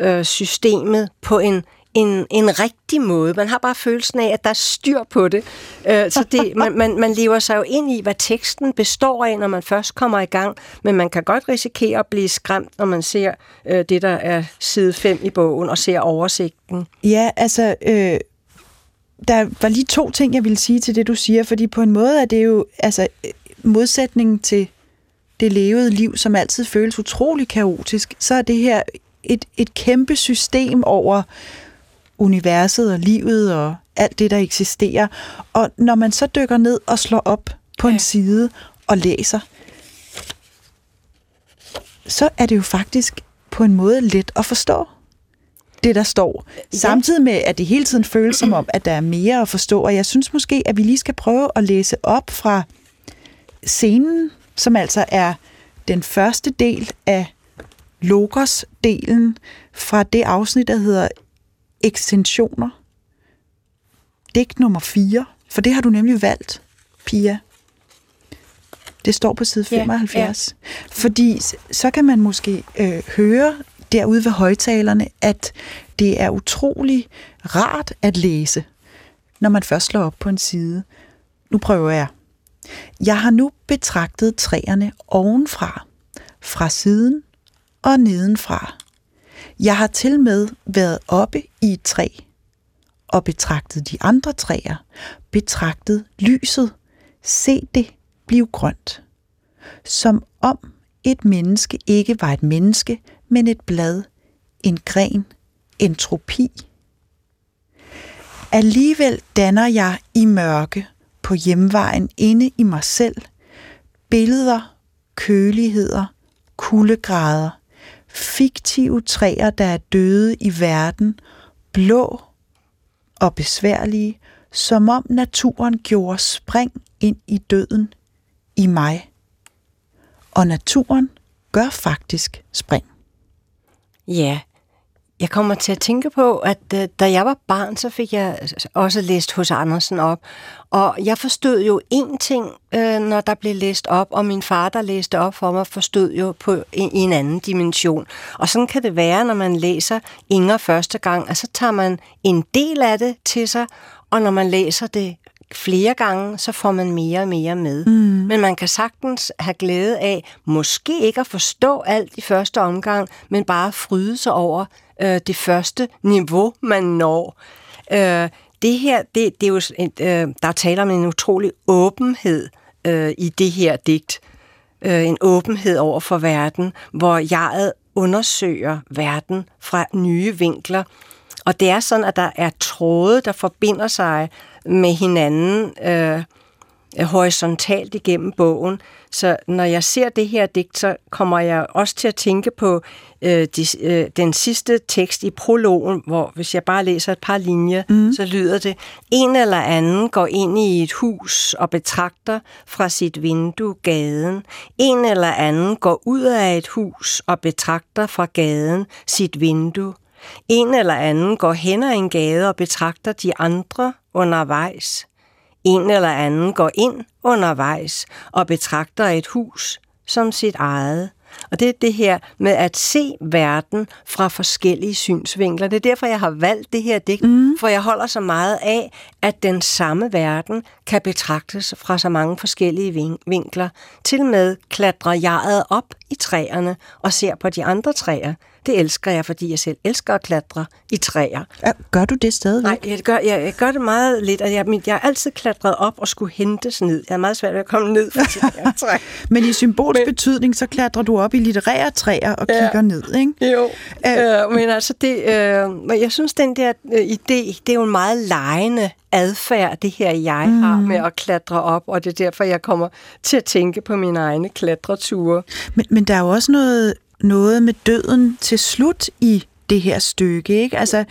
øh, systemet på en en, en rigtig måde. Man har bare følelsen af, at der er styr på det. Øh, så det, man, man, man lever sig jo ind i, hvad teksten består af, når man først kommer i gang. Men man kan godt risikere at blive skræmt, når man ser øh, det, der er side 5 i bogen, og ser oversigten. Ja, altså... Øh der var lige to ting, jeg ville sige til det, du siger, fordi på en måde er det jo altså, modsætningen til det levede liv, som altid føles utrolig kaotisk, så er det her et, et kæmpe system over universet og livet og alt det, der eksisterer. Og når man så dykker ned og slår op på en side og læser, så er det jo faktisk på en måde let at forstå det, der står. Ja. Samtidig med, at det hele tiden føles som om, at der er mere at forstå. Og jeg synes måske, at vi lige skal prøve at læse op fra scenen, som altså er den første del af Logos-delen fra det afsnit, der hedder Ekstensioner. Digt nummer 4, for det har du nemlig valgt, Pia. Det står på side 75. Ja, ja. Fordi så kan man måske øh, høre derude ved højtalerne, at det er utrolig rart at læse, når man først slår op på en side. Nu prøver jeg. Jeg har nu betragtet træerne ovenfra, fra siden og nedenfra. Jeg har til med været oppe i et træ og betragtet de andre træer, betragtet lyset, se det blive grønt. Som om et menneske ikke var et menneske, men et blad, en gren, entropi. Alligevel danner jeg i mørke på hjemvejen inde i mig selv billeder, køligheder, kuldegrader, fiktive træer, der er døde i verden, blå og besværlige, som om naturen gjorde spring ind i døden i mig. Og naturen gør faktisk spring. Ja, jeg kommer til at tænke på, at øh, da jeg var barn, så fik jeg også læst hos Andersen op. Og jeg forstod jo én ting, øh, når der blev læst op, og min far, der læste op for mig, forstod jo på en, en anden dimension. Og sådan kan det være, når man læser Inger første gang, at så tager man en del af det til sig, og når man læser det flere gange, så får man mere og mere med. Mm. Men man kan sagtens have glæde af, måske ikke at forstå alt i første omgang, men bare fryde sig over øh, det første niveau, man når. Øh, det her, det, det er jo, øh, der taler om en utrolig åbenhed øh, i det her digt. Øh, en åbenhed over for verden, hvor jeg undersøger verden fra nye vinkler. Og det er sådan, at der er tråde, der forbinder sig med hinanden øh, horisontalt igennem bogen. Så når jeg ser det her digt, så kommer jeg også til at tænke på øh, de, øh, den sidste tekst i prologen, hvor hvis jeg bare læser et par linjer, mm. så lyder det, en eller anden går ind i et hus og betragter fra sit vindue gaden. En eller anden går ud af et hus og betragter fra gaden sit vindue. En eller anden går hen ad en gade og betragter de andre undervejs. En eller anden går ind undervejs og betragter et hus som sit eget. Og det er det her med at se verden fra forskellige synsvinkler. Det er derfor, jeg har valgt det her digt, mm. for jeg holder så meget af, at den samme verden kan betragtes fra så mange forskellige vinkler. Til med klatrer jeget op i træerne og ser på de andre træer. Det elsker jeg, fordi jeg selv elsker at klatre i træer. Ja, gør du det stadigvæk? Nej, jeg gør, jeg, jeg gør det meget lidt. Og jeg, jeg har altid klatret op og skulle hentes ned. Jeg er meget svært ved at komme ned fra de træer. Men i symbolsk men, betydning, så klatrer du op i litterære træer og ja, kigger ned, ikke? Jo, Æh, øh, men altså det, øh, jeg synes, den der øh, idé, det er jo en meget lejende adfærd, det her jeg mm. har med at klatre op, og det er derfor, jeg kommer til at tænke på mine egne klatreture. Men, men der er jo også noget noget med døden til slut i det her stykke, ikke? Altså,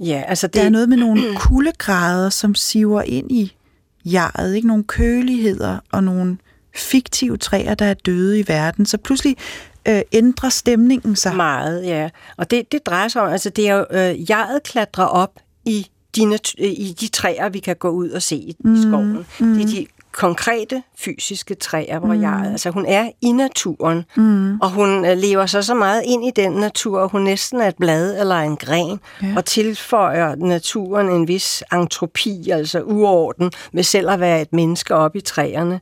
ja, altså det... der er noget med nogle kuldegrader, som siver ind i jeget, ikke? Nogle køligheder og nogle fiktive træer, der er døde i verden. Så pludselig øh, ændrer stemningen sig. Meget, ja. Og det, det drejer sig om, altså det er jo, øh, jeget klatrer op i de, i de træer, vi kan gå ud og se i mm, skoven. Mm. Det er de konkrete fysiske træer, hvor mm. jeg, altså hun er i naturen, mm. og hun øh, lever så så meget ind i den natur, at hun næsten er et blad eller en gren, ja. og tilføjer naturen en vis entropi, altså uorden, med selv at være et menneske op i træerne.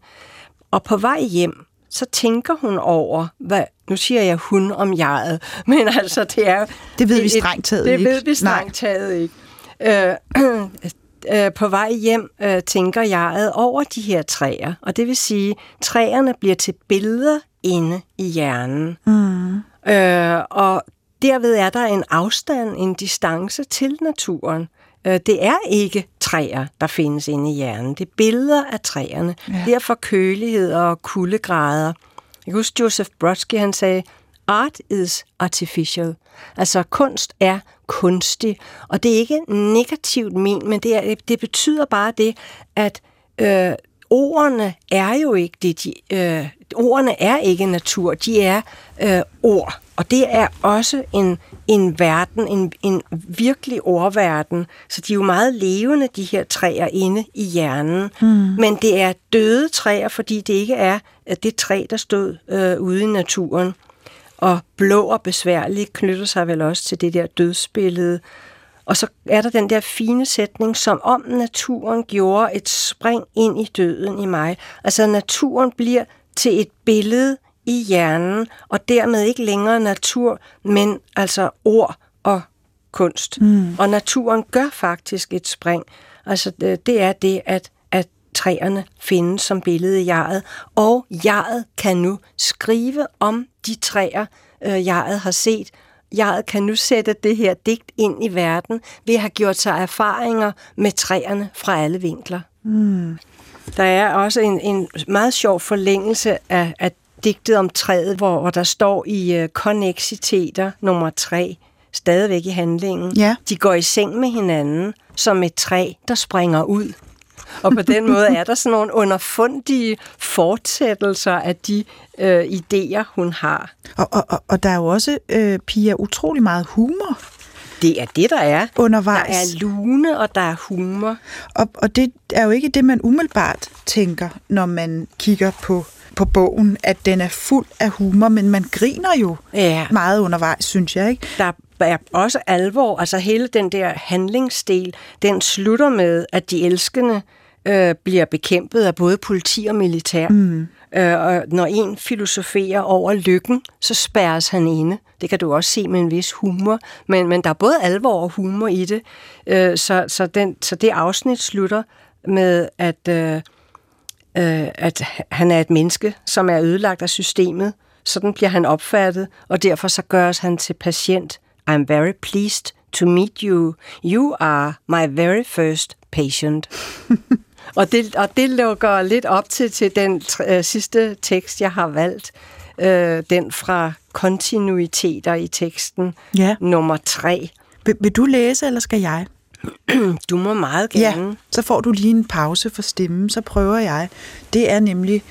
Og på vej hjem, så tænker hun over, hvad, nu siger jeg hun om jeget, men altså det er... Det ved vi strengt taget ikke. Det ved vi strengt taget ikke. Øh, øh, på vej hjem øh, tænker jeg over de her træer, og det vil sige, træerne bliver til billeder inde i hjernen. Mm. Øh, og derved er der en afstand, en distance til naturen. Øh, det er ikke træer, der findes inde i hjernen. Det er billeder af træerne. Ja. Derfor kølighed og kuldegrader. Jeg kan huske Joseph Brodsky, han sagde, art is artificial. Altså kunst er kunstig, og det er ikke negativt men men det, er, det betyder bare det, at øh, ordene er jo ikke det, de, øh, ordene er ikke natur, de er øh, ord. Og det er også en, en verden, en, en virkelig ordverden. Så de er jo meget levende, de her træer inde i hjernen. Mm. Men det er døde træer, fordi det ikke er det træ, der stod øh, ude i naturen. Og blå og besværligt knytter sig vel også til det der dødsbillede. Og så er der den der fine sætning, som om naturen gjorde et spring ind i døden i mig. Altså naturen bliver til et billede i hjernen, og dermed ikke længere natur, men altså ord og kunst. Mm. Og naturen gør faktisk et spring. Altså det er det, at, at træerne findes som billede i jeget, og jeget kan nu skrive om de træer, øh, jeget har set, jeget kan nu sætte det her digt ind i verden ved at have gjort sig erfaringer med træerne fra alle vinkler. Mm. Der er også en, en meget sjov forlængelse af, af digtet om træet, hvor, hvor der står i uh, konnexiteter nummer tre, stadigvæk i handlingen. Ja. De går i seng med hinanden som et træ, der springer ud. Og på den måde er der sådan nogle underfundige fortsættelser af de øh, idéer, hun har. Og, og, og der er jo også, øh, Pia, utrolig meget humor det er det, der er. Undervejs. Der er lune, og der er humor. Og, og det er jo ikke det, man umiddelbart tænker, når man kigger på, på bogen, at den er fuld af humor, men man griner jo ja. meget undervejs, synes jeg. ikke. Der er også alvor. Altså hele den der handlingsdel, den slutter med, at de elskende øh, bliver bekæmpet af både politi og militær. Mm. Øh, og når en filosoferer over lykken, så spærres han inde. Det kan du også se med en vis humor. Men, men der er både alvor og humor i det. Øh, så, så, den, så det afsnit slutter med, at, øh, øh, at han er et menneske, som er ødelagt af systemet. Sådan bliver han opfattet, og derfor så gøres han til patient. I'm very pleased to meet you. You are my very first patient. Og det, og det lukker lidt op til, til den øh, sidste tekst, jeg har valgt. Øh, den fra kontinuiteter i teksten, ja. nummer tre. Vil, vil du læse, eller skal jeg? Du må meget gerne. Ja, så får du lige en pause for stemmen, så prøver jeg. Det er nemlig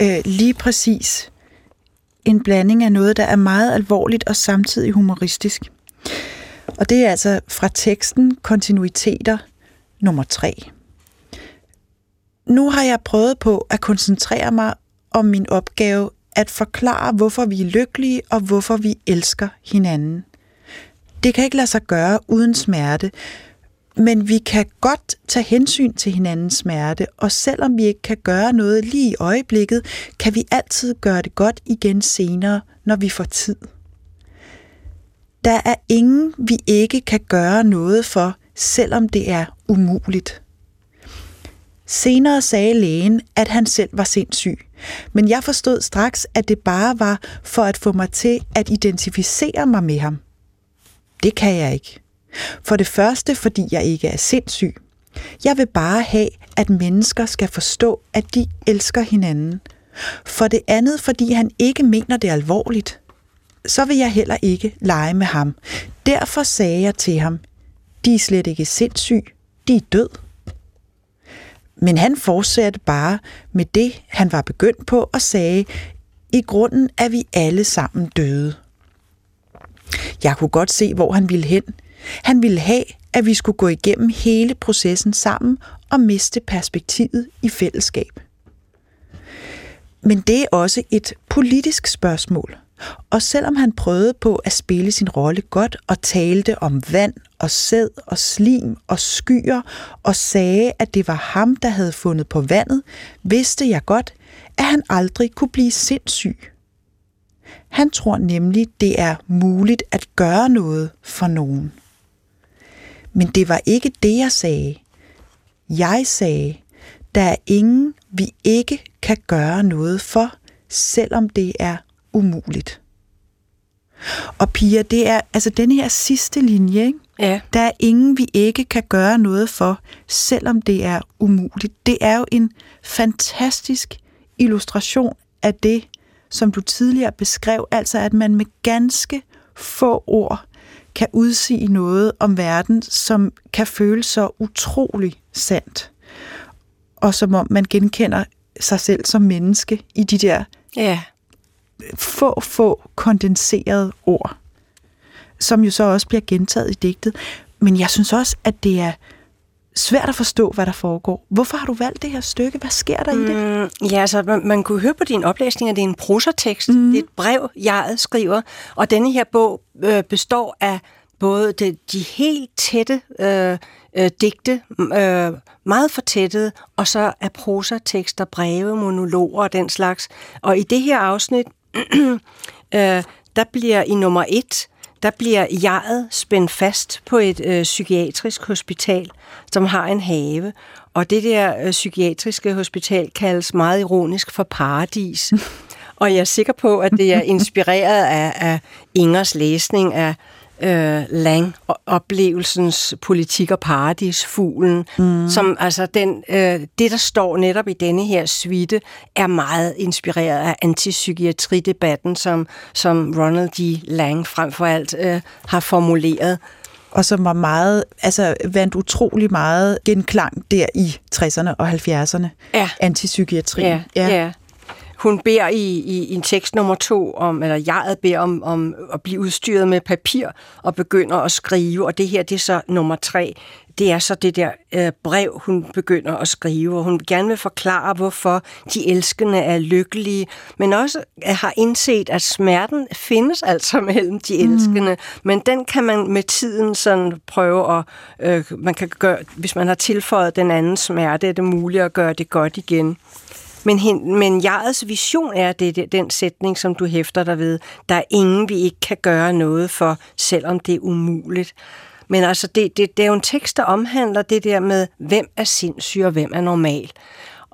øh, lige præcis en blanding af noget, der er meget alvorligt og samtidig humoristisk. Og det er altså fra teksten Kontinuiteter nummer 3 nu har jeg prøvet på at koncentrere mig om min opgave at forklare, hvorfor vi er lykkelige og hvorfor vi elsker hinanden. Det kan ikke lade sig gøre uden smerte, men vi kan godt tage hensyn til hinandens smerte, og selvom vi ikke kan gøre noget lige i øjeblikket, kan vi altid gøre det godt igen senere, når vi får tid. Der er ingen, vi ikke kan gøre noget for, selvom det er umuligt. Senere sagde lægen, at han selv var sindssyg, men jeg forstod straks, at det bare var for at få mig til at identificere mig med ham. Det kan jeg ikke. For det første, fordi jeg ikke er sindssyg. Jeg vil bare have, at mennesker skal forstå, at de elsker hinanden. For det andet, fordi han ikke mener det alvorligt. Så vil jeg heller ikke lege med ham. Derfor sagde jeg til ham, de er slet ikke sindssyg, de er død. Men han fortsatte bare med det, han var begyndt på, og sagde, i grunden er vi alle sammen døde. Jeg kunne godt se, hvor han ville hen. Han ville have, at vi skulle gå igennem hele processen sammen og miste perspektivet i fællesskab. Men det er også et politisk spørgsmål. Og selvom han prøvede på at spille sin rolle godt og talte om vand og sæd og slim og skyer og sagde, at det var ham, der havde fundet på vandet, vidste jeg godt, at han aldrig kunne blive sindssyg. Han tror nemlig, det er muligt at gøre noget for nogen. Men det var ikke det, jeg sagde. Jeg sagde, der er ingen, vi ikke kan gøre noget for, selvom det er umuligt. Og Pia, det er altså den her sidste linje, ikke? Ja. Der er ingen, vi ikke kan gøre noget for, selvom det er umuligt. Det er jo en fantastisk illustration af det, som du tidligere beskrev, altså at man med ganske få ord kan udsige noget om verden, som kan føles så utrolig sandt. og som om man genkender sig selv som menneske i de der Ja. få, få kondenserede ord, som jo så også bliver gentaget i digtet. Men jeg synes også, at det er svært at forstå, hvad der foregår. Hvorfor har du valgt det her stykke? Hvad sker der i det? Mm, ja, altså, man, man kunne høre på din oplæsning, at det er en prosatekst. Mm. Det er et brev, jeg skriver. Og denne her bog øh, består af både de, de helt tætte øh, øh, digte, øh, meget fortættede, og så af prosatekster, breve, monologer og den slags. Og i det her afsnit, øh, der bliver i nummer et, der bliver jeget spændt fast på et øh, psykiatrisk hospital, som har en have. Og det der øh, psykiatriske hospital kaldes meget ironisk for paradis. og jeg er sikker på, at det er inspireret af, af Ingers læsning af øh, Lang-oplevelsens politik og paradisfuglen, mm. som altså den, øh, det, der står netop i denne her suite, er meget inspireret af antipsykiatridebatten, som, som Ronald D. Lang frem for alt øh, har formuleret. Og som var meget, altså vandt utrolig meget genklang der i 60'erne og 70'erne. Ja. Antipsykiatrien. Ja, ja. ja. Hun beder i, i, i en tekst nummer to, om, eller jeg beder om, om at blive udstyret med papir og begynder at skrive, og det her det er så nummer tre. Det er så det der øh, brev, hun begynder at skrive, og hun gerne vil forklare, hvorfor de elskende er lykkelige, men også har indset, at smerten findes altså mellem de elskende, mm. men den kan man med tiden sådan prøve at, øh, man kan gøre, hvis man har tilføjet den anden smerte, er det muligt at gøre det godt igen. Men, hen, men jegets vision er det, det, den sætning, som du hæfter dig ved. Der er ingen, vi ikke kan gøre noget for, selvom det er umuligt. Men altså, det, det, det er jo en tekst, der omhandler det der med, hvem er sindssyg og hvem er normal.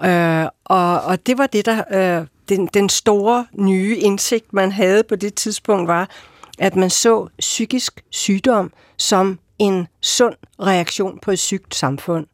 Øh, og, og det var det, der... Øh, den, den store nye indsigt, man havde på det tidspunkt, var, at man så psykisk sygdom som en sund reaktion på et sygt samfund.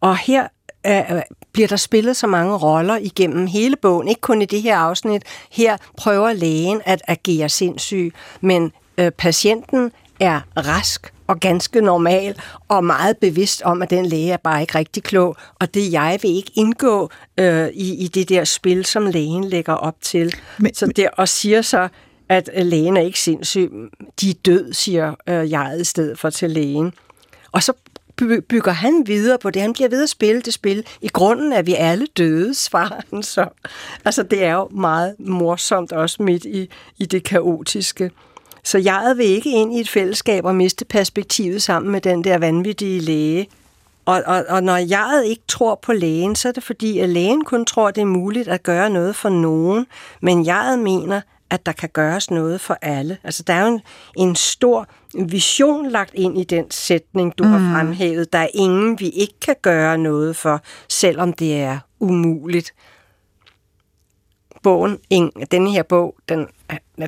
Og her øh, bliver der spillet så mange roller igennem hele bogen, ikke kun i det her afsnit. Her prøver lægen at agere sindssyg, men øh, patienten er rask og ganske normal, og meget bevidst om, at den læge er bare ikke rigtig klog, og det jeg vil ikke indgå øh, i, i det der spil, som lægen lægger op til. Men, så det, og siger så, at lægen er ikke sindssyg, de er død, siger øh, jeg i stedet for til lægen. Og så bygger han videre på det. Han bliver ved at spille det spil. I grunden er vi alle døde, svarer han så. Altså, det er jo meget morsomt også midt i, i det kaotiske. Så jeg vil ikke ind i et fællesskab og miste perspektivet sammen med den der vanvittige læge. Og, og, og når jeg ikke tror på lægen, så er det fordi, at lægen kun tror, at det er muligt at gøre noget for nogen, men jeg mener, at der kan gøres noget for alle. Altså, der er jo en, en stor vision lagt ind i den sætning, du mm. har fremhævet. Der er ingen, vi ikke kan gøre noget for, selvom det er umuligt. Bogen, denne her bog, den,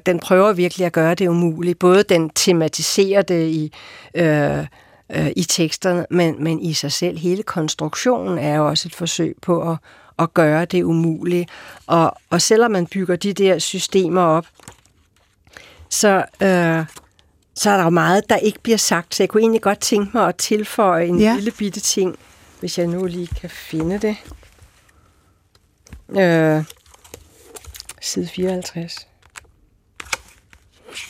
den prøver virkelig at gøre det umuligt. Både den tematiserer det i, øh, øh, i teksterne, men, men i sig selv, hele konstruktionen er jo også et forsøg på at, at gøre det umulige. Og, og selvom man bygger de der systemer op, så, øh, så er der jo meget, der ikke bliver sagt. Så jeg kunne egentlig godt tænke mig at tilføje en ja. lille bitte ting, hvis jeg nu lige kan finde det. Øh, side 54.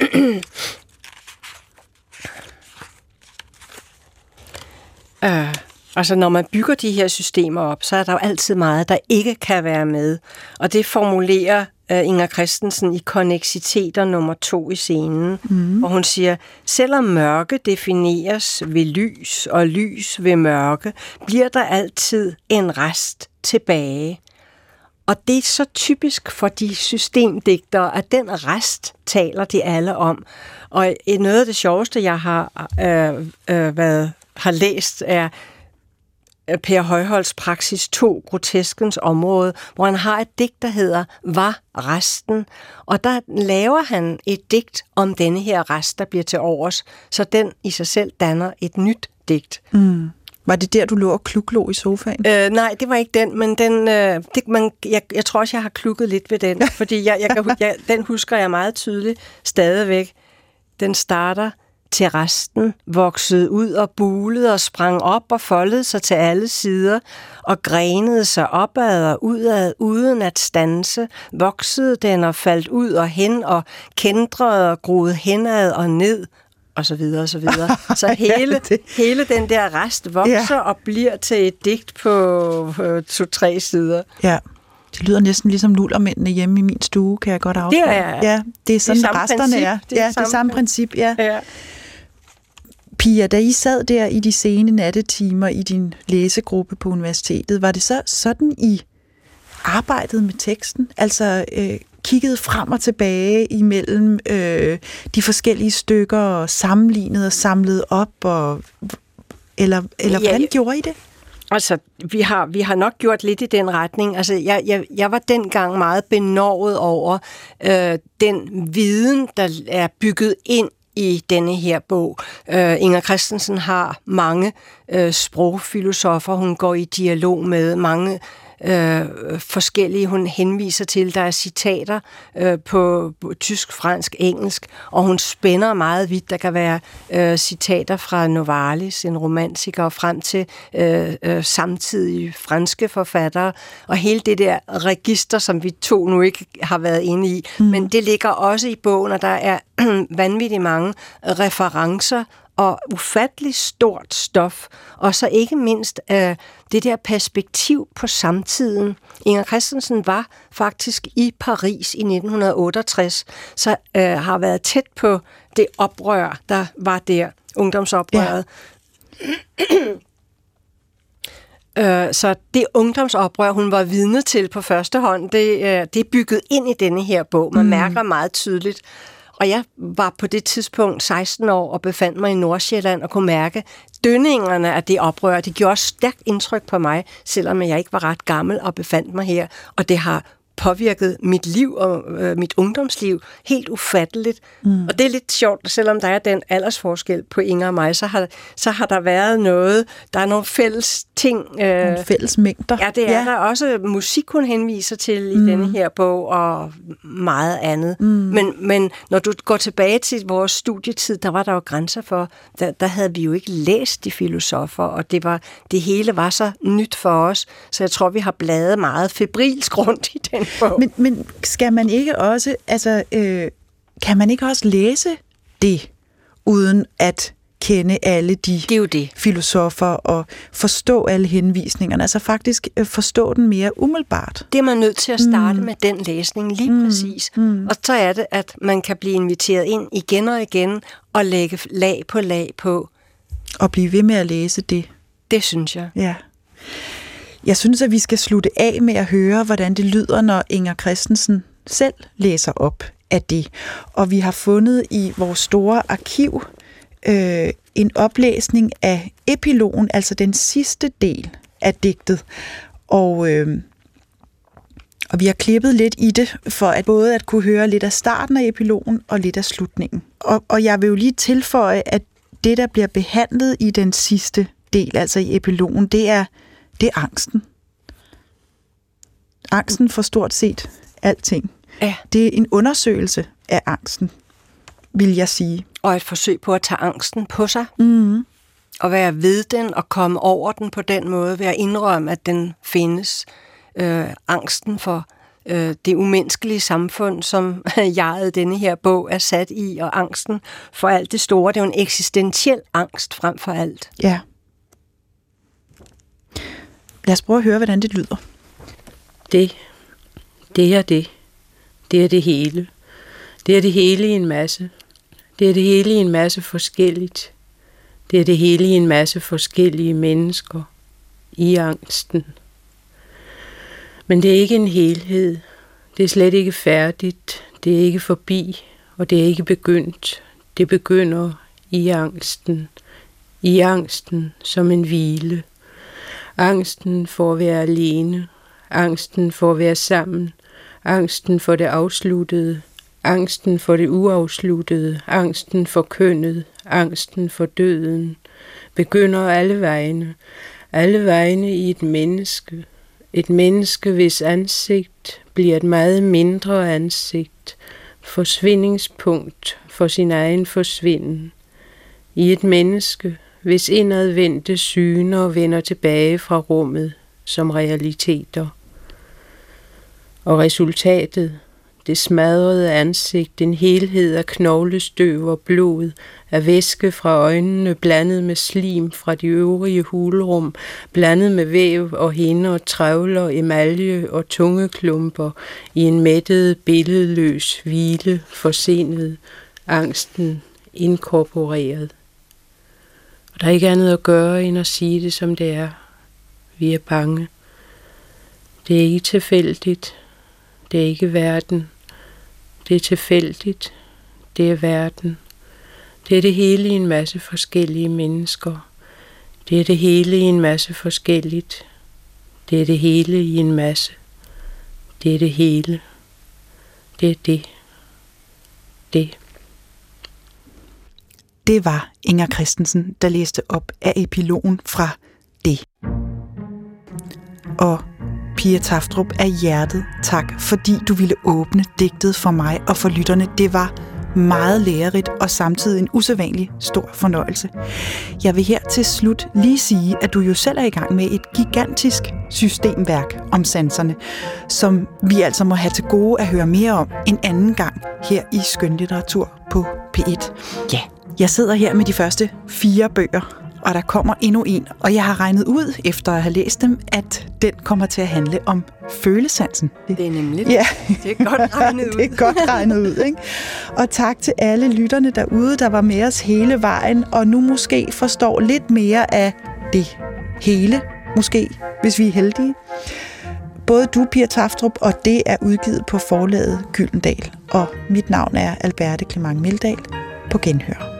øh, Altså, når man bygger de her systemer op, så er der jo altid meget, der ikke kan være med. Og det formulerer uh, Inger Christensen i Konneksiteter nummer to i scenen, mm. hvor hun siger, selvom mørke defineres ved lys og lys ved mørke, bliver der altid en rest tilbage. Og det er så typisk for de systemdigtere, at den rest taler de alle om. Og noget af det sjoveste, jeg har øh, øh, været, har læst, er Per Højholds praksis 2, groteskens område, hvor han har et digt, der hedder Var resten? Og der laver han et digt om denne her rest, der bliver til overs, så den i sig selv danner et nyt digt. Mm. Var det der, du lå og kluklå i sofaen? Øh, nej, det var ikke den, men den, øh, det, man, jeg, jeg tror også, jeg har klukket lidt ved den, fordi jeg, jeg kan, jeg, den husker jeg meget tydeligt stadigvæk. Den starter, til resten, voksede ud og bulede og sprang op og foldede sig til alle sider og grenede sig opad og udad uden at stanse, voksede den og faldt ud og hen og kendrede og groede henad og ned og så videre og så videre. Så hele, ja, hele den der rest vokser ja. og bliver til et digt på to-tre sider. Ja. Det lyder næsten ligesom nullermændene hjemme i min stue, kan jeg godt afsløre. Det er, ja, det er sådan, det er resterne princip. er. Det er ja, samme det er samme princip, ja. ja. Pia, da I sad der i de sene nattetimer i din læsegruppe på universitetet, var det så sådan, I arbejdede med teksten? Altså øh, kiggede frem og tilbage imellem øh, de forskellige stykker og sammenlignede og samlede op? Og, eller eller ja, hvordan gjorde I det? Altså, vi har, vi har nok gjort lidt i den retning. Altså, jeg, jeg, jeg var dengang meget benovet over øh, den viden, der er bygget ind i denne her bog. Øh, Inger Christensen har mange øh, sprogfilosofer, hun går i dialog med mange øh, forskellige, hun henviser til. Der er citater øh, på, på tysk, fransk, engelsk, og hun spænder meget vidt. Der kan være øh, citater fra Novalis, en romantiker, og frem til øh, øh, samtidige franske forfattere, og hele det der register, som vi to nu ikke har været inde i. Mm. Men det ligger også i bogen, og der er vanvittigt mange referencer og ufattelig stort stof, og så ikke mindst øh, det der perspektiv på samtiden. Inger Christensen var faktisk i Paris i 1968, så øh, har været tæt på det oprør, der var der, ungdomsoprøret. Ja. øh, så det ungdomsoprør, hun var vidne til på første hånd, det, øh, det er bygget ind i denne her bog. Man mm. mærker meget tydeligt, og jeg var på det tidspunkt 16 år og befandt mig i Nordsjælland og kunne mærke dønningerne af det oprør. Det gjorde stærkt indtryk på mig, selvom jeg ikke var ret gammel og befandt mig her. Og det har påvirket mit liv og øh, mit ungdomsliv helt ufatteligt. Mm. Og det er lidt sjovt, selvom der er den aldersforskel på Inger og mig, så har, så har der været noget, der er nogle fælles ting. Øh, nogle fælles mængder. Ja, det er ja. der også musik, hun henviser til i mm. denne her bog, og meget andet. Mm. Men, men når du går tilbage til vores studietid, der var der jo grænser for, der, der havde vi jo ikke læst de filosofer, og det, var, det hele var så nyt for os, så jeg tror, vi har bladet meget febrilsk rundt i den men, men skal man ikke også, altså, øh, kan man ikke også læse det, uden at kende alle de det er jo det. filosofer og forstå alle henvisningerne, altså faktisk øh, forstå den mere umiddelbart. Det er man nødt til at starte mm. med den læsning, lige mm. præcis. Mm. Og så er det, at man kan blive inviteret ind igen og igen og lægge lag på lag på. Og blive ved med at læse det. Det synes jeg. Ja. Jeg synes, at vi skal slutte af med at høre, hvordan det lyder, når Inger Christensen selv læser op af det. Og vi har fundet i vores store arkiv øh, en oplæsning af epilogen, altså den sidste del af digtet. Og, øh, og vi har klippet lidt i det, for at både at kunne høre lidt af starten af epilogen og lidt af slutningen. Og, og jeg vil jo lige tilføje, at det, der bliver behandlet i den sidste del, altså i epilogen, det er det er angsten. Angsten for stort set alting. Ja. Det er en undersøgelse af angsten, vil jeg sige. Og et forsøg på at tage angsten på sig. Mm. Og være ved den og komme over den på den måde, ved at indrømme, at den findes. Øh, angsten for øh, det umenneskelige samfund, som jeg denne her bog er sat i, og angsten for alt det store. Det er jo en eksistentiel angst frem for alt. Ja. Lad os prøve at høre, hvordan det lyder. Det, det er det. Det er det hele. Det er det hele i en masse. Det er det hele i en masse forskelligt. Det er det hele i en masse forskellige mennesker. I angsten. Men det er ikke en helhed. Det er slet ikke færdigt. Det er ikke forbi. Og det er ikke begyndt. Det begynder i angsten. I angsten som en hvile. Angsten for at være alene, angsten for at være sammen, angsten for det afsluttede, angsten for det uafsluttede, angsten for kønnet, angsten for døden, begynder alle vegne, alle vegne i et menneske, et menneske, hvis ansigt bliver et meget mindre ansigt, forsvindingspunkt for sin egen forsvinden. I et menneske, hvis indadvendte syner vender tilbage fra rummet som realiteter. Og resultatet, det smadrede ansigt, en helhed af knoglestøv og blod, af væske fra øjnene, blandet med slim fra de øvrige hulrum, blandet med væv og hinder, trævler, emalje og tungeklumper i en mættet, billedløs hvile, forsenet, angsten inkorporeret. Og der er ikke andet at gøre, end at sige det, som det er. Vi er bange. Det er ikke tilfældigt. Det er ikke verden. Det er tilfældigt. Det er verden. Det er det hele i en masse forskellige mennesker. Det er det hele i en masse forskelligt. Det er det hele i en masse. Det er det hele. Det er det. Det. Det var Inger Christensen, der læste op af epilogen fra Det. Og Pia Taftrup af hjertet, tak fordi du ville åbne digtet for mig og for lytterne. Det var meget lærerigt og samtidig en usædvanlig stor fornøjelse. Jeg vil her til slut lige sige, at du jo selv er i gang med et gigantisk systemværk om sanserne, som vi altså må have til gode at høre mere om en anden gang her i Skønlitteratur på P1. Ja, jeg sidder her med de første fire bøger, og der kommer endnu en, og jeg har regnet ud, efter at have læst dem, at den kommer til at handle om følesansen. Det er nemlig Ja. Det er godt regnet ud. det er godt regnet ud, ikke? Og tak til alle lytterne derude, der var med os hele vejen, og nu måske forstår lidt mere af det hele, måske, hvis vi er heldige. Både du, Pia Taftrup, og det er udgivet på forlaget Gyldendal. Og mit navn er Alberte Clement Meldal på Genhør.